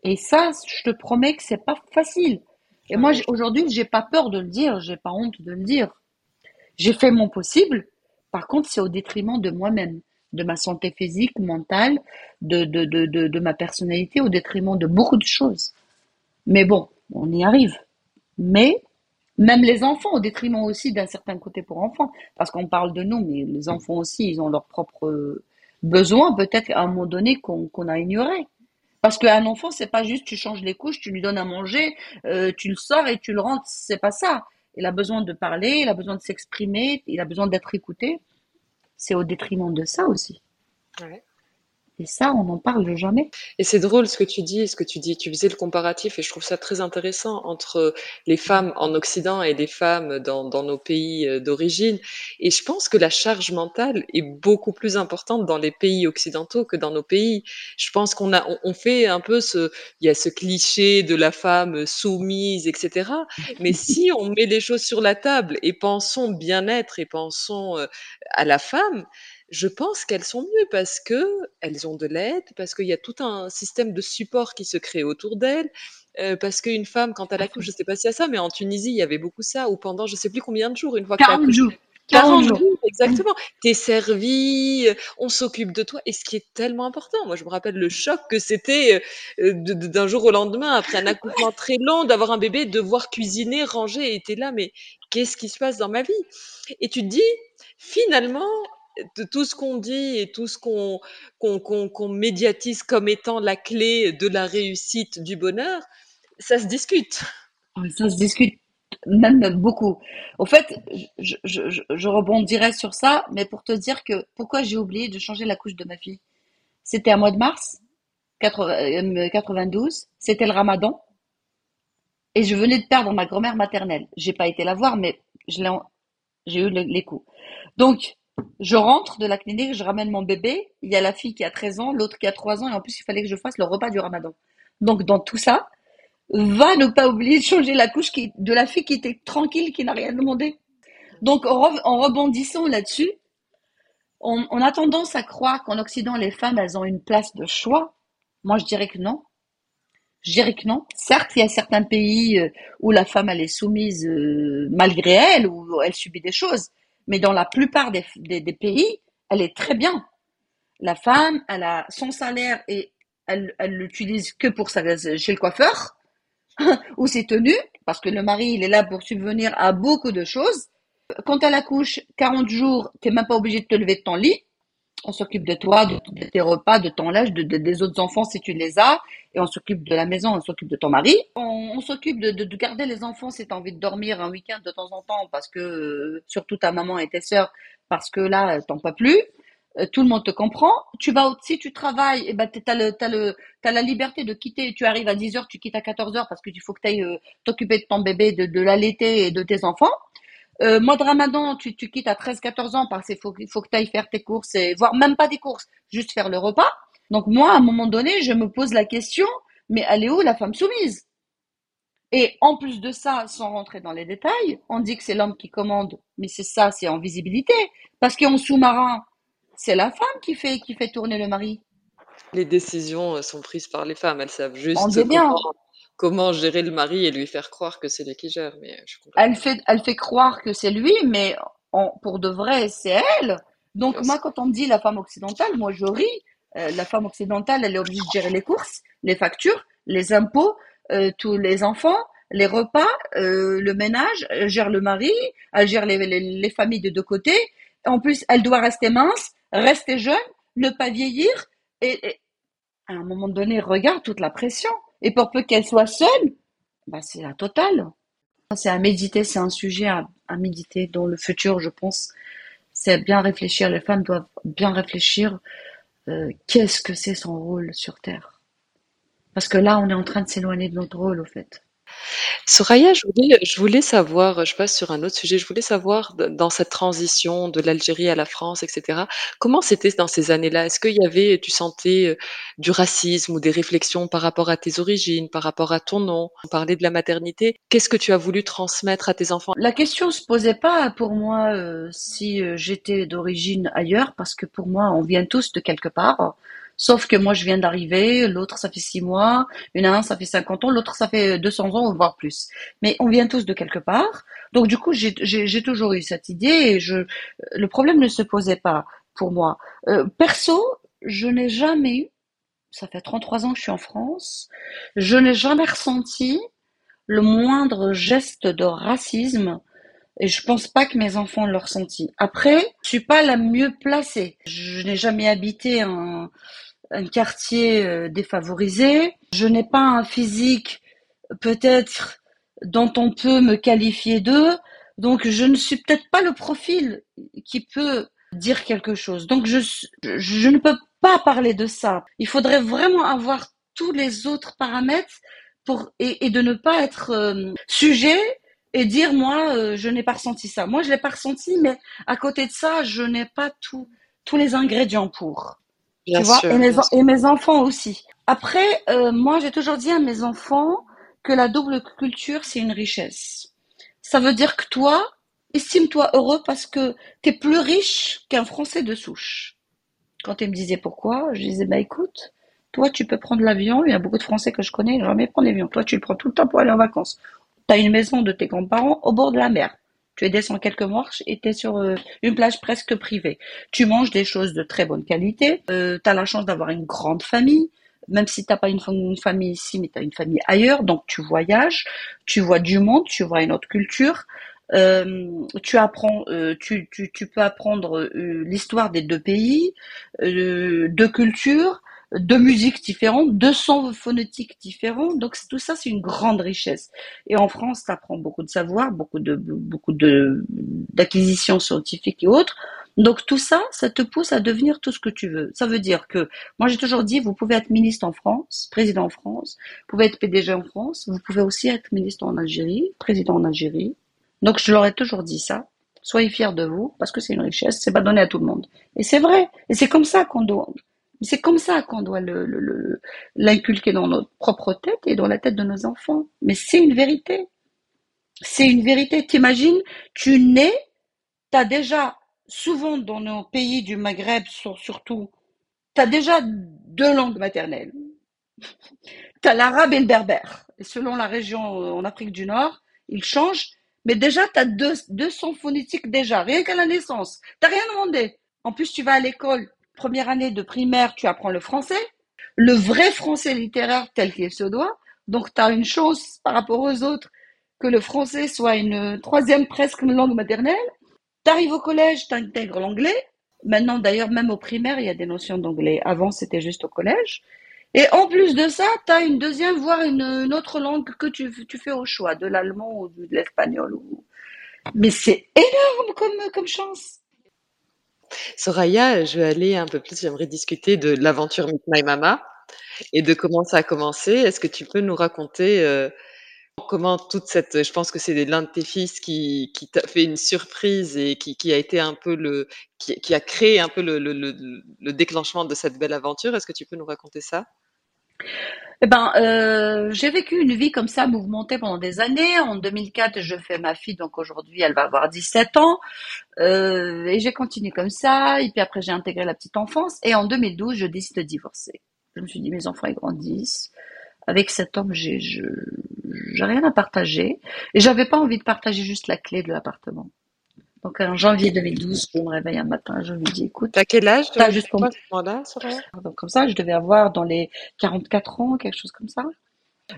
Et ça, je te promets que c'est pas facile. Et moi, aujourd'hui, j'ai pas peur de le dire, j'ai pas honte de le dire. J'ai fait mon possible. Par contre, c'est au détriment de moi-même, de ma santé physique, mentale, de, de, de, de, de ma personnalité, au détriment de beaucoup de choses. Mais bon, on y arrive. Mais même les enfants, au détriment aussi d'un certain côté pour enfants, parce qu'on parle de nous, mais les enfants aussi, ils ont leurs propres besoins, peut-être à un moment donné qu'on qu'on a ignoré. Parce qu'un enfant, c'est pas juste tu changes les couches, tu lui donnes à manger, euh, tu le sors et tu le rentres. C'est pas ça. Il a besoin de parler, il a besoin de s'exprimer, il a besoin d'être écouté. C'est au détriment de ça aussi. Et ça, on n'en parle jamais. Et c'est drôle ce que tu dis, ce que tu dis. Tu faisais le comparatif et je trouve ça très intéressant entre les femmes en Occident et les femmes dans, dans nos pays euh, d'origine. Et je pense que la charge mentale est beaucoup plus importante dans les pays occidentaux que dans nos pays. Je pense qu'on a, on, fait un peu ce, il y a ce cliché de la femme soumise, etc. Mais si on met les choses sur la table et pensons bien-être et pensons euh, à la femme, je pense qu'elles sont mieux parce que elles ont de l'aide, parce qu'il y a tout un système de support qui se crée autour d'elles, euh, parce qu'une femme, quand elle accouche, je sais pas si c'est ça, mais en Tunisie, il y avait beaucoup ça, ou pendant je sais plus combien de jours, une fois 40 jours. 40 jours, exactement. T'es servi, on s'occupe de toi, et ce qui est tellement important. Moi, je me rappelle le choc que c'était euh, d'un jour au lendemain, après un accouchement très long, d'avoir un bébé, devoir cuisiner, ranger, et t'es là, mais qu'est-ce qui se passe dans ma vie? Et tu te dis, finalement, de tout ce qu'on dit et tout ce qu'on médiatise comme étant la clé de la réussite, du bonheur, ça se discute. Ça se discute même beaucoup. Au fait, je, je, je, rebondirai sur ça, mais pour te dire que pourquoi j'ai oublié de changer la couche de ma fille? C'était un mois de mars 92, euh, c'était le ramadan, et je venais de perdre ma grand-mère maternelle. J'ai pas été la voir, mais j'ai eu les coups. Donc, je rentre de la clinique, je ramène mon bébé. Il y a la fille qui a 13 ans, l'autre qui a 3 ans, et en plus, il fallait que je fasse le repas du ramadan. Donc, dans tout ça, va ne pas oublier de changer la couche de la fille qui était tranquille, qui n'a rien demandé. Donc, en, rebondissant là-dessus, on, a tendance à croire qu'en Occident, les femmes, elles ont une place de choix. Moi, je dirais que non. Je dirais que non. Certes, il y a certains pays euh, où la femme, elle est soumise euh, malgré elle, où elle subit des choses mais dans la plupart des, pays, elle est très bien. La femme, elle a son salaire et elle, l'utilise que pour sa, chez le coiffeur ou ses tenues, parce que le mari, il est là pour subvenir à beaucoup de choses. Quand elle accouche 40 jours, tu n'es même pas obligé de te lever de ton lit on s'occupe de toi, de, tes repas, de ton linge, de, des autres enfants si tu les as, et on s'occupe de la maison, on s'occupe de ton mari. On, s'occupe de, de, garder les enfants si tu as envie de dormir un week-end de temps en temps, parce que euh, surtout ta maman et tes sœurs, parce que là, t'en peux plus. Euh, tout le monde te comprend. Tu vas si tu travailles, et eh ben t'as le t'as le t'as la liberté de quitter. Tu arrives à 10 heures, tu quittes à 14 heures parce que il faut que tu ailles euh, t'occuper de ton bébé, de, de l'allaiter et de tes enfants. Euh, mois de ramadan, tu, tu quittes à 13-14 ans parce qu'il faut, faut que tu ailles faire tes courses, et voire même pas des courses, juste faire le repas. Donc moi, à un moment donné, je me pose la question, mais elle est où la femme soumise? Et en plus de ça, sans rentrer dans les détails, on dit que c'est l'homme qui commande, mais c'est ça, c'est en visibilité. Parce qu'en sous-marin, c'est la femme qui fait, qui fait tourner le mari. Les décisions sont prises par les femmes, elles savent juste. On bien comment gérer le mari et lui faire croire que c'est lui qui gère. Mais elle fait, elle fait croire que c'est lui, mais pour de vrai, c'est elle. Donc moi, quand on me dit la femme occidentale, moi je ris. Euh, la femme occidentale, elle est obligée de gérer les courses, les factures, les impôts, euh, tous les enfants, les repas, euh, le ménage, elle gère le mari, elle gère les, les, familles de deux côtés. En plus, elle doit rester mince, rester jeune, ne pas vieillir. et à un moment donné, regarde toute la pression. Et pour peu qu'elle soit seule, bah c'est la totale. C'est à méditer, c'est un sujet à, méditer dans le futur, je pense. C'est bien réfléchir, les femmes doivent bien réfléchir euh, qu'est-ce que c'est son rôle sur Terre. Parce que là, on est en train de s'éloigner de notre rôle, au fait. Soraya, je voulais, je voulais savoir, je passe sur un autre sujet, je voulais savoir dans cette transition de l'Algérie à la France, etc., comment c'était dans ces années-là? Est-ce qu'il y avait, tu sentais euh, du racisme ou des réflexions par rapport à tes origines, par rapport à ton nom? On parlait de la maternité. Qu'est-ce que tu as voulu transmettre à tes enfants? La question se posait pas pour moi euh, si euh, j'étais d'origine ailleurs, parce que pour moi, on vient tous de quelque part. Sauf que moi, je viens d'arriver, l'autre, ça fait six mois, une un, ça fait 50 ans, l'autre, ça fait 200 ans, voire plus. Mais on vient tous de quelque part. Donc, du coup, j'ai toujours eu cette idée et je, le problème ne se posait pas pour moi. Euh, perso, je n'ai jamais eu, ça fait 33 ans que je suis en France, je n'ai jamais ressenti le moindre geste de racisme et je pense pas que mes enfants l'ont ressenti. Après, je suis pas la mieux placée. Je n'ai jamais habité un, un quartier euh, défavorisé. Je n'ai pas un physique peut-être dont on peut me qualifier d'eux. Donc je ne suis peut-être pas le profil qui peut dire quelque chose. Donc je, je ne peux pas parler de ça. Il faudrait vraiment avoir tous les autres paramètres pour et, de ne pas être euh, sujet et dire moi euh, je n'ai pas ressenti ça. Moi je l'ai pas ressenti, mais à côté de ça je n'ai pas tous les ingrédients pour. Tu vois et, mes, et mes enfants aussi. Après euh, moi j'ai toujours dit à mes enfants que la double culture c'est une richesse. Ça veut dire que toi estime-toi heureux parce que tu es plus riche qu'un Français de souche. Quand ils me disaient pourquoi, je disais bah écoute, toi tu peux prendre l'avion, il y a beaucoup de Français que je connais, jamais prendre l'avion. Toi tu le prends tout le temps pour aller en vacances. Tu as une maison de tes grands-parents au bord de la mer. Tu descends quelques marches et tu es sur euh, une plage presque privée. Tu manges des choses de très bonne qualité. Euh, tu as la chance d'avoir une grande famille. Même si tu n'as pas une, famille ici, mais tu as une famille ailleurs. Donc tu voyages, tu vois du monde, tu vois une autre culture. Euh, tu apprends, euh, tu, tu, tu, peux apprendre euh, l'histoire des deux pays, deux cultures, deux musiques différentes, deux sons phonétiques différents. Donc tout ça, c'est une grande richesse. Et en France, tu apprends beaucoup de savoir, beaucoup de beaucoup de d'acquisitions scientifiques et autres. Donc tout ça, ça te pousse à devenir tout ce que tu veux. Ça veut dire que, moi j'ai toujours dit, vous pouvez être ministre en France, président en France, vous pouvez être PDG en France, vous pouvez aussi être ministre en Algérie, président en Algérie, donc je leur ai toujours dit ça. Soyez fiers de vous, parce que c'est une richesse, c'est pas donné à tout le monde. Et c'est vrai. Et c'est comme ça qu'on doit, c'est comme ça qu'on doit l'inculquer dans notre propre tête et dans la tête de nos enfants. Mais c'est une vérité. C'est une vérité. T'imagines, tu nais, t'as déjà, souvent dans nos pays du Maghreb surtout, t'as déjà deux langues maternelles. T'as l'arabe et le berbère. Et selon la région en Afrique du Nord, ils changent mais déjà, tu as deux, deux sons phonétiques déjà, rien qu'à la naissance. Tu rien demandé. En plus, tu vas à l'école, première année de primaire, tu apprends le français, le vrai français littéraire tel qu'il se doit. Donc, tu as une chance par rapport aux autres que le français soit une troisième presque langue maternelle. Tu arrives au collège, tu intègres l'anglais. Maintenant, d'ailleurs, même au primaire, il y a des notions d'anglais. Avant, c'était juste au collège. Et en plus de ça, tu as une deuxième, voire une, autre langue que tu, fais au choix, de l'allemand ou de l'espagnol. Mais c'est énorme comme chance. Soraya, je vais aller un peu plus, j'aimerais discuter de l'aventure Meet My Mama et de comment ça a commencé. Est-ce que tu peux nous raconter euh, comment toute cette, je pense que c'est l'un de tes fils qui, qui t'a fait une surprise et qui, qui, a été un peu le, qui, qui a créé un peu le, le, le, déclenchement de cette belle aventure? Est-ce que tu peux nous raconter ça? Eh ben, euh, j'ai vécu une vie comme ça, mouvementée pendant des années. En 2004, je fais ma fille, donc aujourd'hui, elle va avoir 17 ans. Euh, et j'ai continué comme ça. Et puis après, j'ai intégré la petite enfance. Et en 2012, je décide de divorcer. Je me suis dit, mes enfants, ils grandissent. Avec cet homme, j'ai, je, j'ai rien à partager. Et j'avais pas envie de partager juste la clé de l'appartement. Donc en janvier 2012, je me réveille un matin, je lui dis écoute. T'as quel âge T'as juste pour là Donc comme ça, je devais avoir dans les 44 ans, quelque chose comme ça.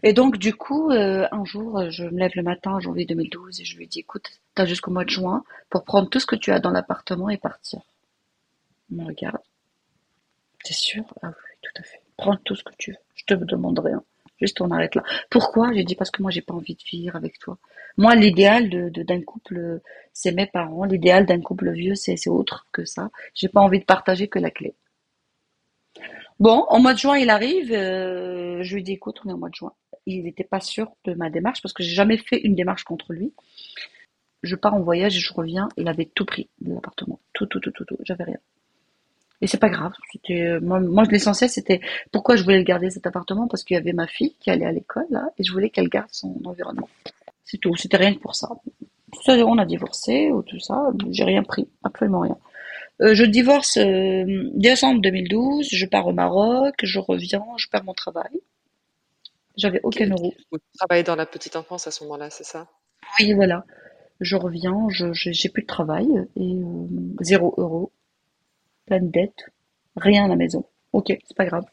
Et donc du coup, euh, un jour, je me lève le matin, en janvier 2012, et je lui dis écoute, t'as jusqu'au mois de juin pour prendre tout ce que tu as dans l'appartement et partir. Il me regarde. T'es sûr? Ah oui, tout à fait. Prends tout ce que tu veux. Je te demande rien. Juste on arrête là. Pourquoi? J'ai dit parce que moi j'ai pas envie de vivre avec toi. Moi l'idéal de d'un couple c'est mes parents. L'idéal d'un couple vieux c'est autre que ça. J'ai pas envie de partager que la clé. Bon, au mois de juin il arrive. Euh, je lui dis écoute on est au mois de juin. Il n'était pas sûr de ma démarche parce que j'ai jamais fait une démarche contre lui. Je pars en voyage et je reviens. Il avait tout pris de l'appartement. Tout tout tout tout tout. J'avais rien. Et c'est pas grave. C'était euh, moi, moi l'essentiel c'était pourquoi je voulais le garder cet appartement parce qu'il y avait ma fille qui allait à l'école là et je voulais qu'elle garde son environnement. C'est tout. C'était rien que pour ça. ça. On a divorcé ou tout ça. J'ai rien pris, absolument rien. Euh, je divorce euh, décembre 2012. Je pars au Maroc. Je reviens. Je perds mon travail. J'avais aucun euro. Vous travaillez dans la petite enfance à ce moment-là, c'est ça? Oui, voilà. Je reviens. Je j'ai plus de travail et euh, zéro euro plein de dettes, rien à la maison. Ok, c'est pas grave.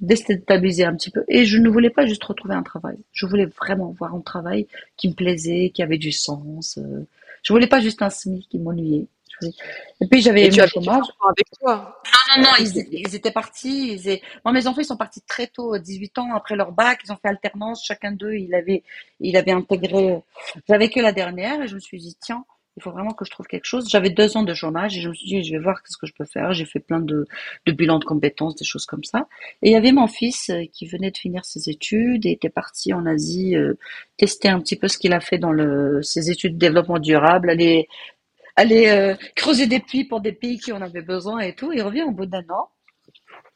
Déstabiliser un petit peu. Et je ne voulais pas juste retrouver un travail. Je voulais vraiment voir un travail qui me plaisait, qui avait du sens. Euh. Je voulais pas juste un SMIC qui m'ennuyait. Et puis j'avais mon chômage. avec toi Non, non, non, ils, étaient partis. Ils Moi, mes enfants, ils sont partis très tôt, 18 ans après leur bac. Ils ont fait alternance. Chacun d'eux, il avait, il avait intégré. J'avais que la dernière et je me suis dit, tiens, il faut vraiment que je trouve quelque chose. J'avais deux ans de chômage et je me suis dit, je vais voir ce que je peux faire. J'ai fait plein de, de bilans de compétences, des choses comme ça. Et il y avait mon fils euh, qui venait de finir ses études et était parti en Asie euh, tester un petit peu ce qu'il a fait dans le, ses études de développement durable, aller, aller euh, creuser des puits pour des pays qui en avaient besoin et tout. Il revient au bout d'un an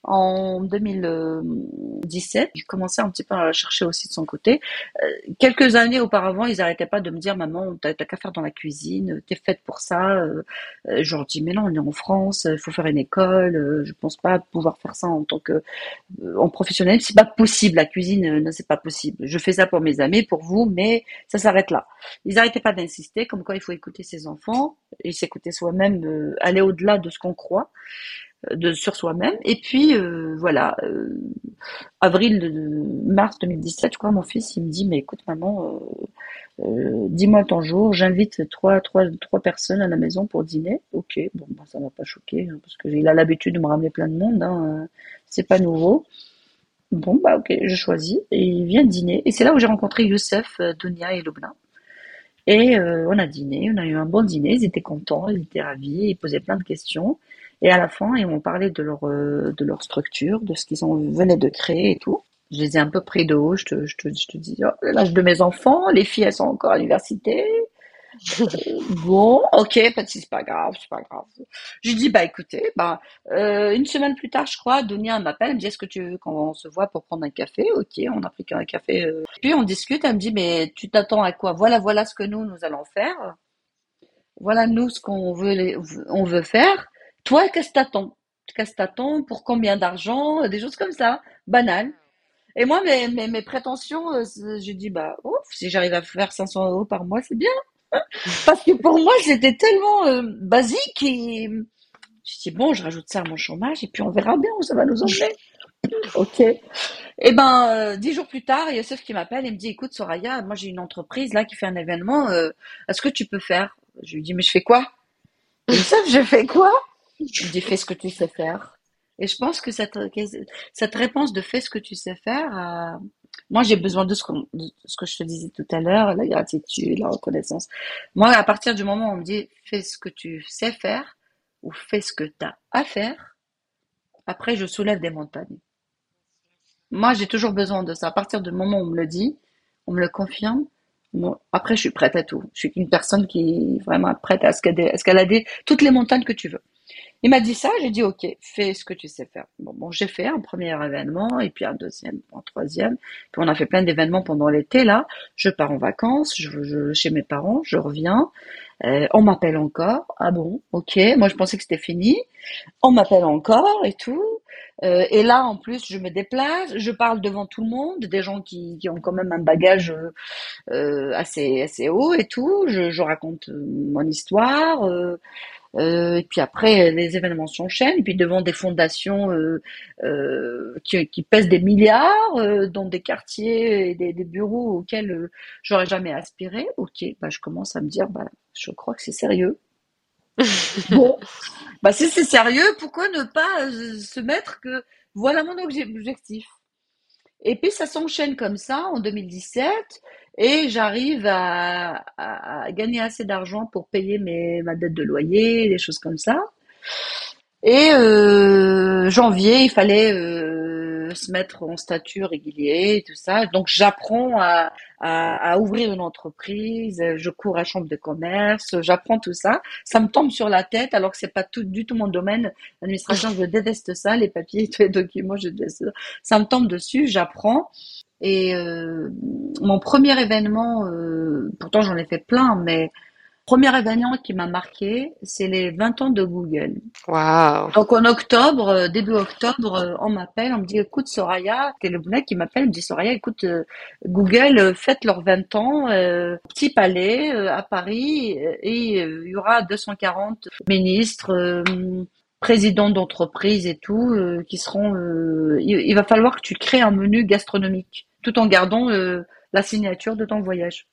en 2017. J'ai commencé un petit peu à chercher aussi de son côté. Euh, quelques années auparavant, ils n'arrêtaient pas de me dire maman, t'as qu'à faire dans la cuisine, t'es faite pour ça. Euh, euh, je leur dis mais non, on est en France, il faut faire une école. je pense pas pouvoir faire ça en tant que en professionnel. C'est pas possible la cuisine, c'est pas possible. Je fais ça pour mes amis, pour vous, mais ça s'arrête là. Ils n'arrêtaient pas d'insister, comme quoi il faut écouter ses enfants et s'écouter soi-même, aller au-delà de ce qu'on croit sur soi-même. Et puis euh, voilà, euh, avril, mars 2017, je crois, mon fils, il me dit, mais écoute maman, euh, dis-moi ton jour, j'invite trois, trois, trois personnes à la maison pour dîner. Ok, bon, bah, ça m'a pas choqué, hein, parce qu'il a l'habitude de me ramener plein de monde, hein, c'est pas nouveau. Bon, bah ok, je choisis, et il vient dîner. Et c'est là où j'ai rencontré Youssef, Dunia et Lubna. Et on a dîné, on a eu un bon dîner, ils étaient contents, ils étaient ravis, ils posaient plein de questions. Et à la fin, ils m'ont parlé de leur, euh, de leur structure, de ce qu'ils venaient de créer et tout. Je les ai un peu pris de haut. Je te, je te, je te dis, oh, l'âge de mes enfants, les filles, elles sont encore à l'université. bon, ok, c'est pas grave, c'est pas grave. Je dis bah écoutez, bah euh, une semaine plus tard, je crois, Dunia m'appelle, elle me dit est-ce que tu veux qu'on se voit pour prendre un café? Ok, on a pris un café. Euh. Puis on discute, elle me dit mais tu t'attends à quoi? Voilà, voilà ce que nous nous allons faire. Voilà nous ce qu'on veut, on veut faire. Toi, qu'est-ce que t'attends? Qu'est-ce que t'attends Pour combien d'argent? Des choses comme ça, banales. Et moi, mes, prétentions, euh, je dis, bah, ouf, si j'arrive à faire 500 euros par mois, c'est bien. Parce que pour moi, c'était tellement euh, basique et je dis, bon, je rajoute ça à mon chômage et puis on verra bien où ça va nous emmener. Ok. Et eh ben, euh, dix jours plus tard, il y a Youssef qui m'appelle et me dit, écoute, Soraya, moi j'ai une entreprise là qui fait un événement, est-ce que tu peux faire? Je lui dis, mais je fais quoi? Youssef, je fais quoi? Je dis fais ce que tu sais faire. Et je pense que cette, cette réponse de fais ce que tu sais faire, moi j'ai besoin de ce, que, ce que je te disais tout à l'heure, la gratitude, la reconnaissance. Moi, à partir du moment où on me dit fais ce que tu sais faire ou fais ce que tu as à faire, après je soulève des montagnes. Moi, j'ai toujours besoin de ça. À partir du moment où on me le dit, on me le confirme, après je suis prête à tout. Je suis une personne qui est vraiment prête à escalader toutes les montagnes que tu veux. Il m'a dit ça, j'ai dit ok, fais ce que tu sais faire. Bon, j'ai fait un premier événement et puis un deuxième, un troisième. Puis on a fait plein d'événements pendant l'été là. Je pars en vacances, je, je chez mes parents, je reviens. Euh, on m'appelle encore. Ah bon, ok. Moi je pensais que c'était fini. On m'appelle encore et tout. Euh, et là en plus je me déplace, je parle devant tout le monde, des gens qui, ont quand même un bagage euh, assez assez haut et tout. Je, je raconte mon histoire. Euh, euh, et puis après, les événements s'enchaînent. Et puis devant des fondations euh, euh, qui, qui, pèsent des milliards, euh, dans des quartiers et des, des bureaux auxquels j'aurais jamais aspiré. Ok, bah je commence à me dire, bah je crois que c'est sérieux. bon, bah si c'est sérieux, pourquoi ne pas se mettre que voilà mon objectif. Et puis ça s'enchaîne comme ça en 2017 et j'arrive à, gagner assez d'argent pour payer mes, ma dette de loyer, des choses comme ça. Et euh, janvier, il fallait se mettre en statut régulier et tout ça. Donc j'apprends à, à, ouvrir une entreprise, je cours à chambre de commerce, j'apprends tout ça. Ça me tombe sur la tête alors que c'est pas tout, du tout mon domaine. L'administration, je déteste ça, les papiers, tous les documents, je déteste ça. Ça me tombe dessus, j'apprends. Et euh, mon premier événement, euh, pourtant j'en ai fait plein, mais premier événement qui m'a marqué, c'est les 20 ans de Google. Wow. Donc en octobre, euh, début octobre, on m'appelle, on me dit écoute Soraya, c'est le mec qui m'appelle, me dit Soraya, écoute Google fête leurs 20 ans, petit palais à Paris et il y aura 240 ministres, présidents d'entreprise et tout qui seront. il, va falloir que tu crées un menu gastronomique tout en gardant euh, la signature de ton voyage.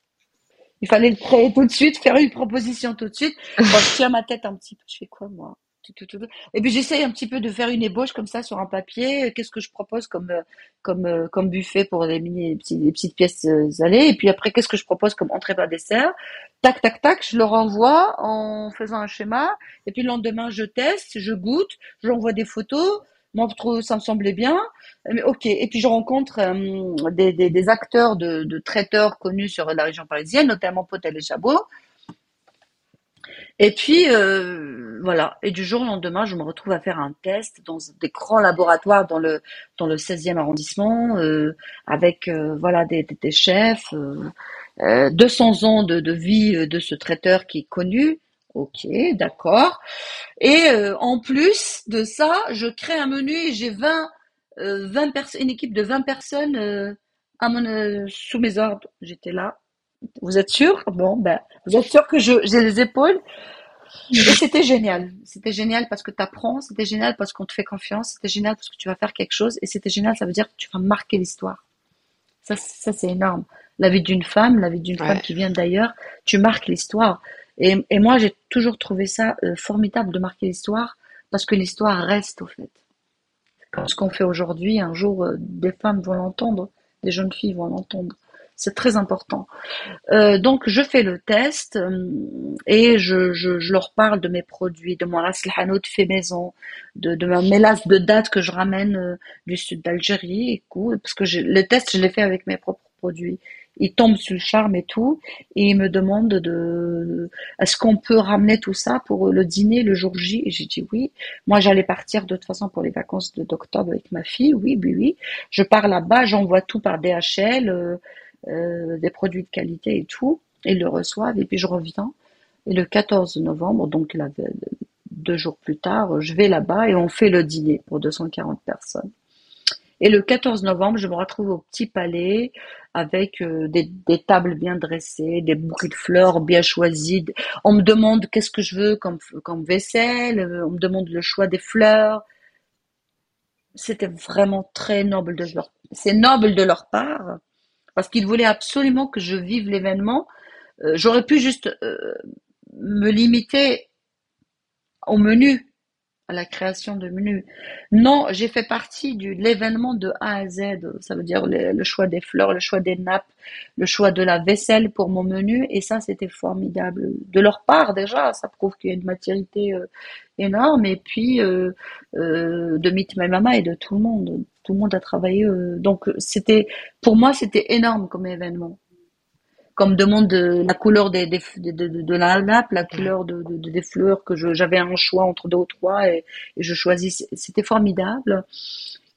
Il fallait le créer tout de suite, faire une proposition tout de suite. Je tiens ma tête un petit peu. Je fais quoi, moi? Et puis j'essaye un petit peu de faire une ébauche comme ça sur un papier. Qu'est-ce que je propose comme euh, comme euh, comme buffet pour les mini les petites pièces euh, salées. Et puis après, qu'est-ce que je propose comme entrée par dessert? Tac tac tac, je le renvoie en faisant un schéma. Et puis le lendemain, je teste, je goûte, j'envoie des photos. Moi, ça me semblait bien. Mais ok. Et puis je rencontre des, des, des, acteurs de, traiteurs connus sur la région parisienne, notamment Potel et Chabot. Et puis euh, voilà. Et du jour au lendemain, je me retrouve à faire un test dans des grands laboratoires dans le dans le 16e arrondissement, euh, avec euh, voilà des, des, chefs, 200 ans de vie de ce traiteur qui est connu. Ok, d'accord. Et en plus de ça, je crée un menu et j'ai 20 20 personnes, une équipe de 20 personnes à mon, sous mes ordres. J'étais là vous êtes sûr? Bon, ben, vous êtes sûr que j'ai les épaules? Et c'était génial. C'était génial parce que tu apprends, c'était génial parce qu'on te fait confiance, c'était génial parce que tu vas faire quelque chose, et c'était génial, ça veut dire que tu vas marquer l'histoire. Ça, ça c'est énorme. La vie d'une femme, la vie d'une femme qui vient d'ailleurs, tu marques l'histoire. Et, et, moi, j'ai toujours trouvé ça euh, formidable de marquer l'histoire parce que l'histoire reste au fait. Comme ce qu'on fait aujourd'hui, un jour, euh, des femmes vont l'entendre, des jeunes filles vont l'entendre. C'est très important. Euh, donc je fais le test et je, je, je, leur parle de mes produits, de mon ras fait maison, de, de ma mélasse de date que je ramène du sud d'Algérie, parce que je, le test je l'ai fait avec mes propres produits. Ils tombent sur le charme et tout, et ils me demandent de, est-ce qu'on peut ramener tout ça pour le dîner le jour J? Et j'ai dit oui. Moi, j'allais partir de toute façon pour les vacances d'octobre avec ma fille. Oui, oui, oui. Je pars là-bas, j'envoie tout par DHL. Euh, des produits de qualité et tout. Ils le reçoivent et puis je reviens. Et le 14 novembre, donc deux jours plus tard, je vais là-bas et on fait le dîner pour 240 personnes. Et le 14 novembre, je me retrouve au petit palais avec euh, des, tables bien dressées, des bouquets de fleurs bien choisis. On me demande qu'est-ce que je veux comme, vaisselle, on me demande le choix des fleurs. C'était vraiment très noble de leur, c'est noble de leur part parce qu'ils voulaient absolument que je vive l'événement. Euh, j'aurais pu juste euh, me limiter au menu, à la création de menu. Non, j'ai fait partie de l'événement de A à Z. Ça veut dire le, choix des fleurs, le choix des nappes, le choix de la vaisselle pour mon menu. Et ça, c'était formidable. De leur part, déjà, ça prouve qu'il y a une maturité euh, énorme. Et puis, de Meet My Mama et de tout le monde tout le monde a travaillé. Euh, donc c'était, pour moi, c'était énorme comme événement. Comme demande de la couleur des, des de, de, de, la nappe, la couleur de, des fleurs que j'avais un choix entre deux ou trois et, je choisis. C'était formidable.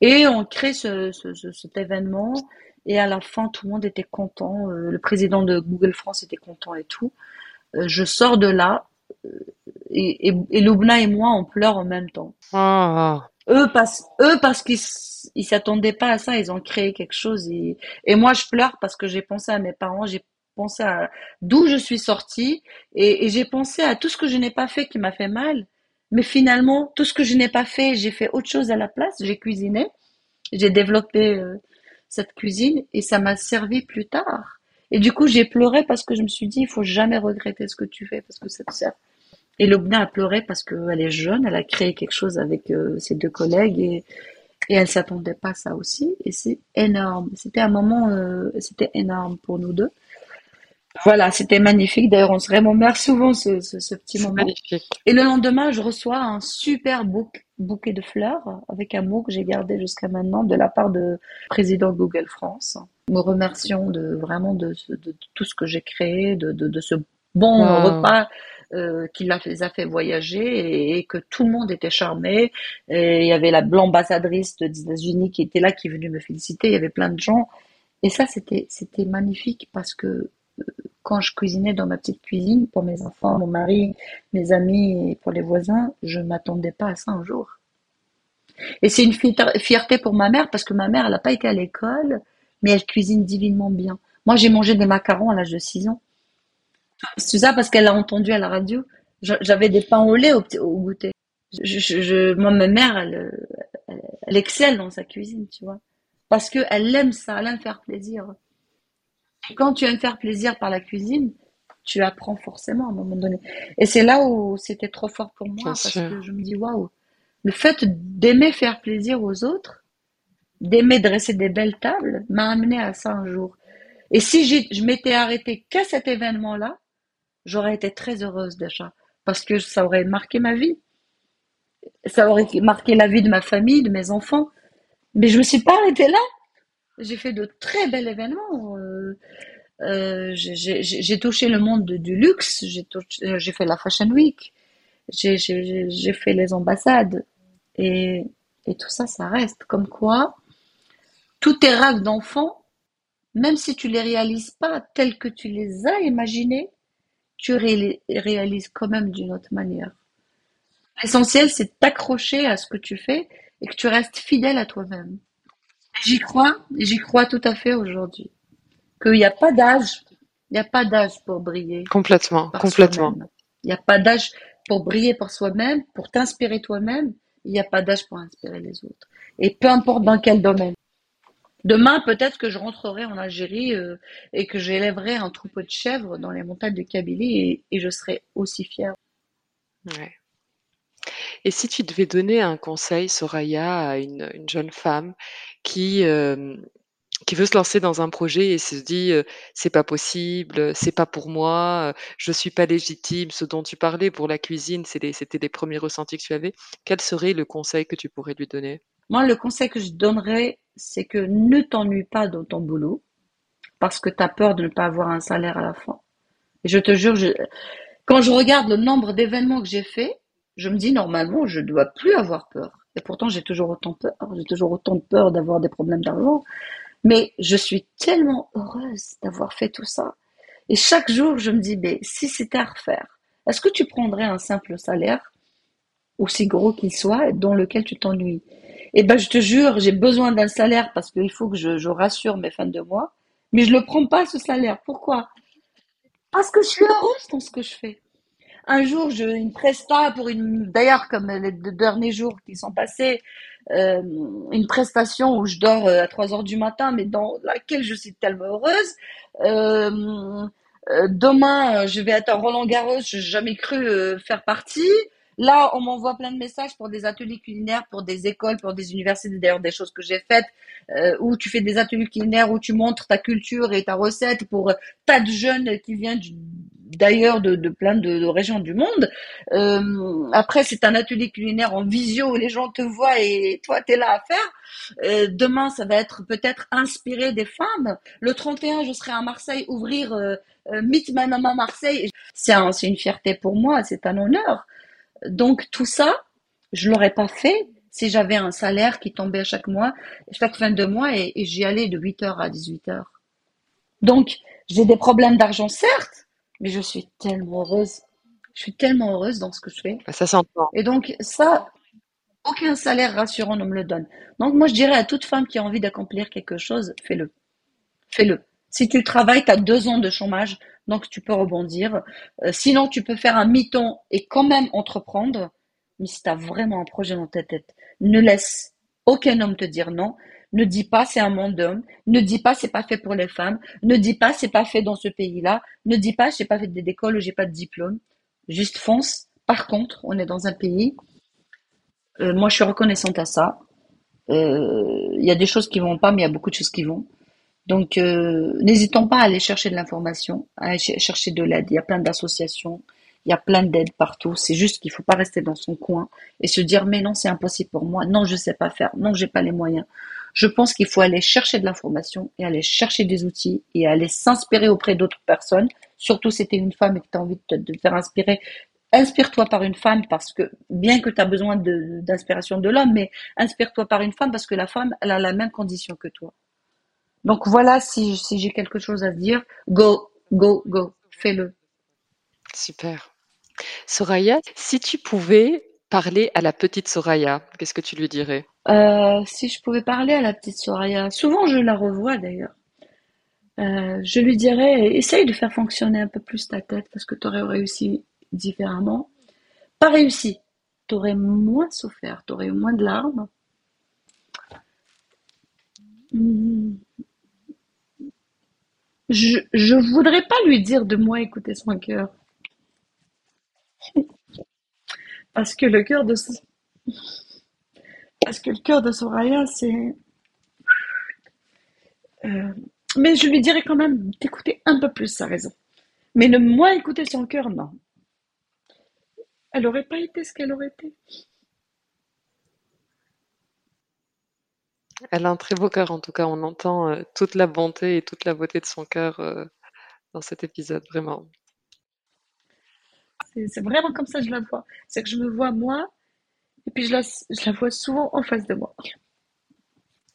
Et on crée ce, ce, cet événement et à la fin tout le monde était content. Euh, le président de Google France était content et tout. Euh, je sors de là et, et, et Loubna et moi on pleure en même temps. Ah. Eux parce eux parce qu'ils ils s'attendaient pas à ça, ils ont créé quelque chose et, et moi je pleure parce que j'ai pensé à mes parents, j'ai pensé à d'où je suis sortie et, j'ai pensé à tout ce que je n'ai pas fait qui m'a fait mal. Mais finalement, tout ce que je n'ai pas fait, j'ai fait autre chose à la place. J'ai cuisiné, j'ai développé euh, cette cuisine et ça m'a servi plus tard. Et du coup, j'ai pleuré parce que je me suis dit, il faut jamais regretter ce que tu fais parce que ça te sert. Et Lobna a pleuré parce qu'elle est jeune, elle a créé quelque chose avec euh, ses deux collègues et, et elle s'attendait pas à ça aussi. Et c'est énorme. C'était un moment, euh, c'était énorme pour nous deux. Voilà, c'était magnifique. D'ailleurs, on se remémore souvent ce, ce, ce petit moment. Magnifique. Et le lendemain, je reçois un super bouquet de fleurs avec un mot que j'ai gardé jusqu'à maintenant de la part de président Google France. Me remercions de vraiment de, de, tout ce que j'ai créé, de, de, ce bon repas euh, qui les a fait voyager et, que tout le monde était charmé. Et il y avait l'ambassadrice des États-Unis qui était là, qui est venue me féliciter. Il y avait plein de gens. Et ça, c'était c'était magnifique parce que quand je cuisinais dans ma petite cuisine pour mes enfants, mon mari, mes amis et pour les voisins, je m'attendais pas à ça un jour. Et c'est une fierté pour ma mère parce que ma mère, elle n'a pas été à l'école, mais elle cuisine divinement bien. Moi, j'ai mangé des macarons à l'âge de 6 ans. C'est ça parce qu'elle a entendu à la radio. J'avais des pains au lait au, goûter. Je, moi, ma mère, elle, elle, excelle dans sa cuisine, tu vois. Parce qu'elle aime ça, elle aime faire plaisir. Quand tu aimes faire plaisir par la cuisine, tu apprends forcément à un moment donné. Et c'est là où c'était trop fort pour moi Bien parce sûr. que je me dis waouh, le fait d'aimer faire plaisir aux autres, d'aimer dresser des belles tables, m'a amené à ça un jour. Et si je m'étais arrêtée qu'à cet événement-là, j'aurais été très heureuse déjà parce que ça aurait marqué ma vie, ça aurait marqué la vie de ma famille, de mes enfants. Mais je me suis pas arrêtée là. J'ai fait de très bels événements. euh, euh, j'ai touché le monde de- du luxe, euh, j'ai fait la Fashion Week, j'ai fait les ambassades. Et, et tout ça, ça reste. Comme quoi, tous tes rêves d'enfant, même si tu les réalises pas tels que tu les as imaginés, tu ré- réalises quand même d'une autre manière. L'essentiel, c'est de t'accrocher à ce que tu fais et que tu restes fidèle à toi-même. J'y crois, j'y crois tout à fait aujourd'hui. Qu'il n'y a pas d'âge, il n'y a pas d'âge pour briller Complètement, complètement. Il n'y a pas d'âge pour briller par soi-même, pour t'inspirer toi-même. Il n'y a pas d'âge pour inspirer les autres. Et peu importe dans quel domaine. Demain, peut-être que je rentrerai en Algérie euh, et que j'élèverai un troupeau de chèvres dans les montagnes de Kabylie et, et je serai aussi fière. Ouais. Et si tu devais donner un conseil, Soraya, à une, une jeune femme qui, veut se lancer dans un projet et se dit c'est pas possible, c'est pas pour moi, euh, je suis pas légitime, ce dont tu parlais pour la cuisine, c'était les premiers ressentis que tu avais, quel serait le conseil que tu pourrais lui donner? Moi, le conseil que je donnerais, c'est que ne t'ennuie pas dans ton boulot parce que tu as peur de ne pas avoir un salaire à la fin. Et je te jure, quand je regarde le nombre d'événements que j'ai fait, je me dis normalement, je ne dois plus avoir peur. Et pourtant, j'ai toujours autant peur. J'ai toujours autant peur d'avoir des problèmes d'argent. Mais je suis tellement heureuse d'avoir fait tout ça. Et chaque jour, je me dis, mais si c'était à refaire, est-ce que tu prendrais un simple salaire, aussi gros qu'il soit, dans lequel tu t'ennuies? Eh ben, je te jure, j'ai besoin d'un salaire parce qu'il faut que je, je rassure mes fins de mois, mais je le prends pas, ce salaire. Pourquoi? Parce que je suis heureuse dans ce que je fais. Un jour, je, une presta pour une, d'ailleurs, comme les deux derniers jours qui sont passés, euh, une prestation où je dors euh, à 3 heures du matin, mais dans laquelle je suis tellement heureuse. Euh, demain, je vais être à Roland Garros, je n'ai jamais cru faire partie. Là, on m'envoie plein de messages pour des ateliers culinaires, pour des écoles, pour des universités, d'ailleurs des choses que j'ai faites, où tu fais des ateliers culinaires, où tu montres ta culture et ta recette pour tas de jeunes qui viennent du- d'ailleurs de, plein de, régions du monde. Euh, après, c'est un atelier culinaire en visio où les gens te voient et toi, tu es là à faire. Euh, demain, ça va être peut-être inspiré des femmes. Le 31, je serai à Marseille ouvrir euh, Meet My Mama Marseille. C'est un, une fierté pour moi, c'est un honneur. Donc tout ça, je l'aurais pas fait si j'avais un salaire qui tombait chaque mois, chaque fin de mois et, et j'y allais de 8h à 18h. Donc j'ai des problèmes d'argent certes, mais je suis tellement heureuse. Je suis tellement heureuse dans ce que je fais. Ça s'entend. Et donc ça, aucun salaire rassurant ne me le donne. Donc moi je dirais à toute femme qui a envie d'accomplir quelque chose, fais-le. Fais-le. Si tu travailles, tu as deux ans de chômage, donc tu peux rebondir. Euh, sinon, tu peux faire un mi-temps et quand même entreprendre. Mais si tu as vraiment un projet dans ta tête, ne laisse aucun homme te dire non. Ne dis pas c'est un monde d'hommes. Ne dis pas c'est pas fait pour les femmes. Ne dis pas c'est pas fait dans ce pays-là. Ne dis pas j'ai pas fait d'école ou j'ai pas de diplôme. Juste fonce. Par contre, on est dans un pays. euh, moi, je suis reconnaissante à ça. Euh, Il y a des choses qui vont pas, mais il y a beaucoup de choses qui vont. Donc, euh, n'hésitons pas à aller chercher de l'information, à aller ch- chercher de l'aide. Il y a plein d'associations, il y a plein d'aides partout. C'est juste qu'il faut pas rester dans son coin et se dire mais non, c'est impossible pour moi. Non, je sais pas faire. Non, j'ai pas les moyens. Je pense qu'il faut aller chercher de l'information et aller chercher des outils et aller s'inspirer auprès d'autres personnes. Surtout si tu es une femme et que tu as envie de te faire inspirer. Inspire-toi par une femme parce que, bien que tu as besoin d'inspiration de l'homme, mais inspire-toi par une femme parce que la femme, elle a la même condition que toi. Donc voilà, si, si j'ai quelque chose à dire, go, go, go, fais-le. Super. Soraya, si tu pouvais parler à la petite Soraya, qu'est-ce que tu lui dirais? Euh, si je pouvais parler à la petite Soraya, souvent je la revois d'ailleurs, euh, je lui dirais, essaye de faire fonctionner un peu plus ta tête parce que tu aurais réussi différemment. Pas réussi, tu aurais moins souffert, tu aurais eu moins de larmes. Je, je voudrais pas lui dire de moi écouter son cœur. Parce que le cœur de parce que le cœur de Soraya, c'est. Euh, mais je lui dirais quand même d'écouter un peu plus sa raison. Mais ne moins écouter son cœur, non. Elle n'aurait pas été ce qu'elle aurait été. Elle a un très beau cœur, en tout cas. On entend euh, toute la bonté et toute la beauté de son cœur euh, dans cet épisode, vraiment. C'est vraiment comme ça que je la vois. C'est que je me vois moi, et puis je la, je la vois souvent en face de moi.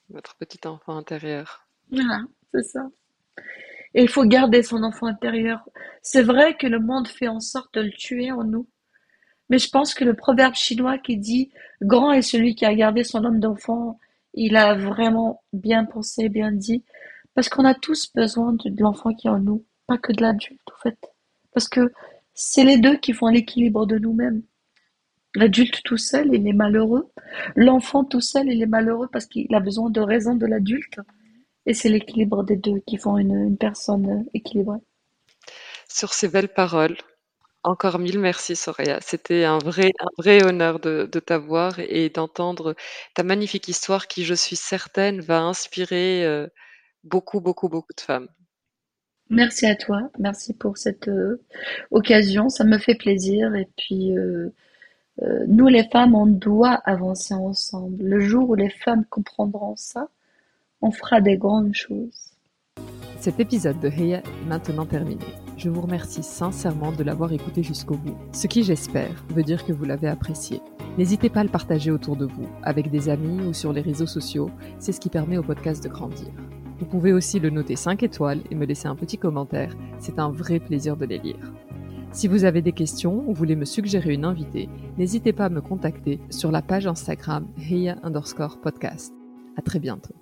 Votre petit enfant intérieur. Voilà, c'est ça. Et il faut garder son enfant intérieur. C'est vrai que le monde fait en sorte de le tuer en nous. Mais je pense que le proverbe chinois qui dit grand est celui qui a gardé son homme d'enfant, il a vraiment bien pensé, bien dit. Parce qu'on a tous besoin de, l'enfant qui est en nous, pas que de l'adulte, en fait. Parce que c'est les deux qui font l'équilibre de nous-mêmes. L'adulte tout seul, il est malheureux. L'enfant tout seul, il est malheureux parce qu'il a besoin de raison de l'adulte. Et c'est l'équilibre des deux qui font une, personne équilibrée. Sur ces belles paroles, encore mille merci Soraya. C'était un vrai, un vrai honneur de, t'avoir et d'entendre ta magnifique histoire qui, je suis certaine, va inspirer euh, beaucoup, beaucoup, beaucoup de femmes. Merci à toi. Merci pour cette euh, occasion. Ça me fait plaisir. Et puis, euh, nous les femmes, on doit avancer ensemble. Le jour où les femmes comprendront ça, on fera des grandes choses. Cet épisode de Heya est maintenant terminé. Je vous remercie sincèrement de l'avoir écouté jusqu'au bout, ce qui j'espère veut dire que vous l'avez apprécié. N'hésitez pas à le partager autour de vous, avec des amis ou sur les réseaux sociaux, c'est ce qui permet au podcast de grandir. Vous pouvez aussi le noter 5 étoiles et me laisser un petit commentaire, c'est un vrai plaisir de les lire. Si vous avez des questions ou voulez me suggérer une invitée, n'hésitez pas à me contacter sur la page Instagram Heya underscore podcast. À très bientôt.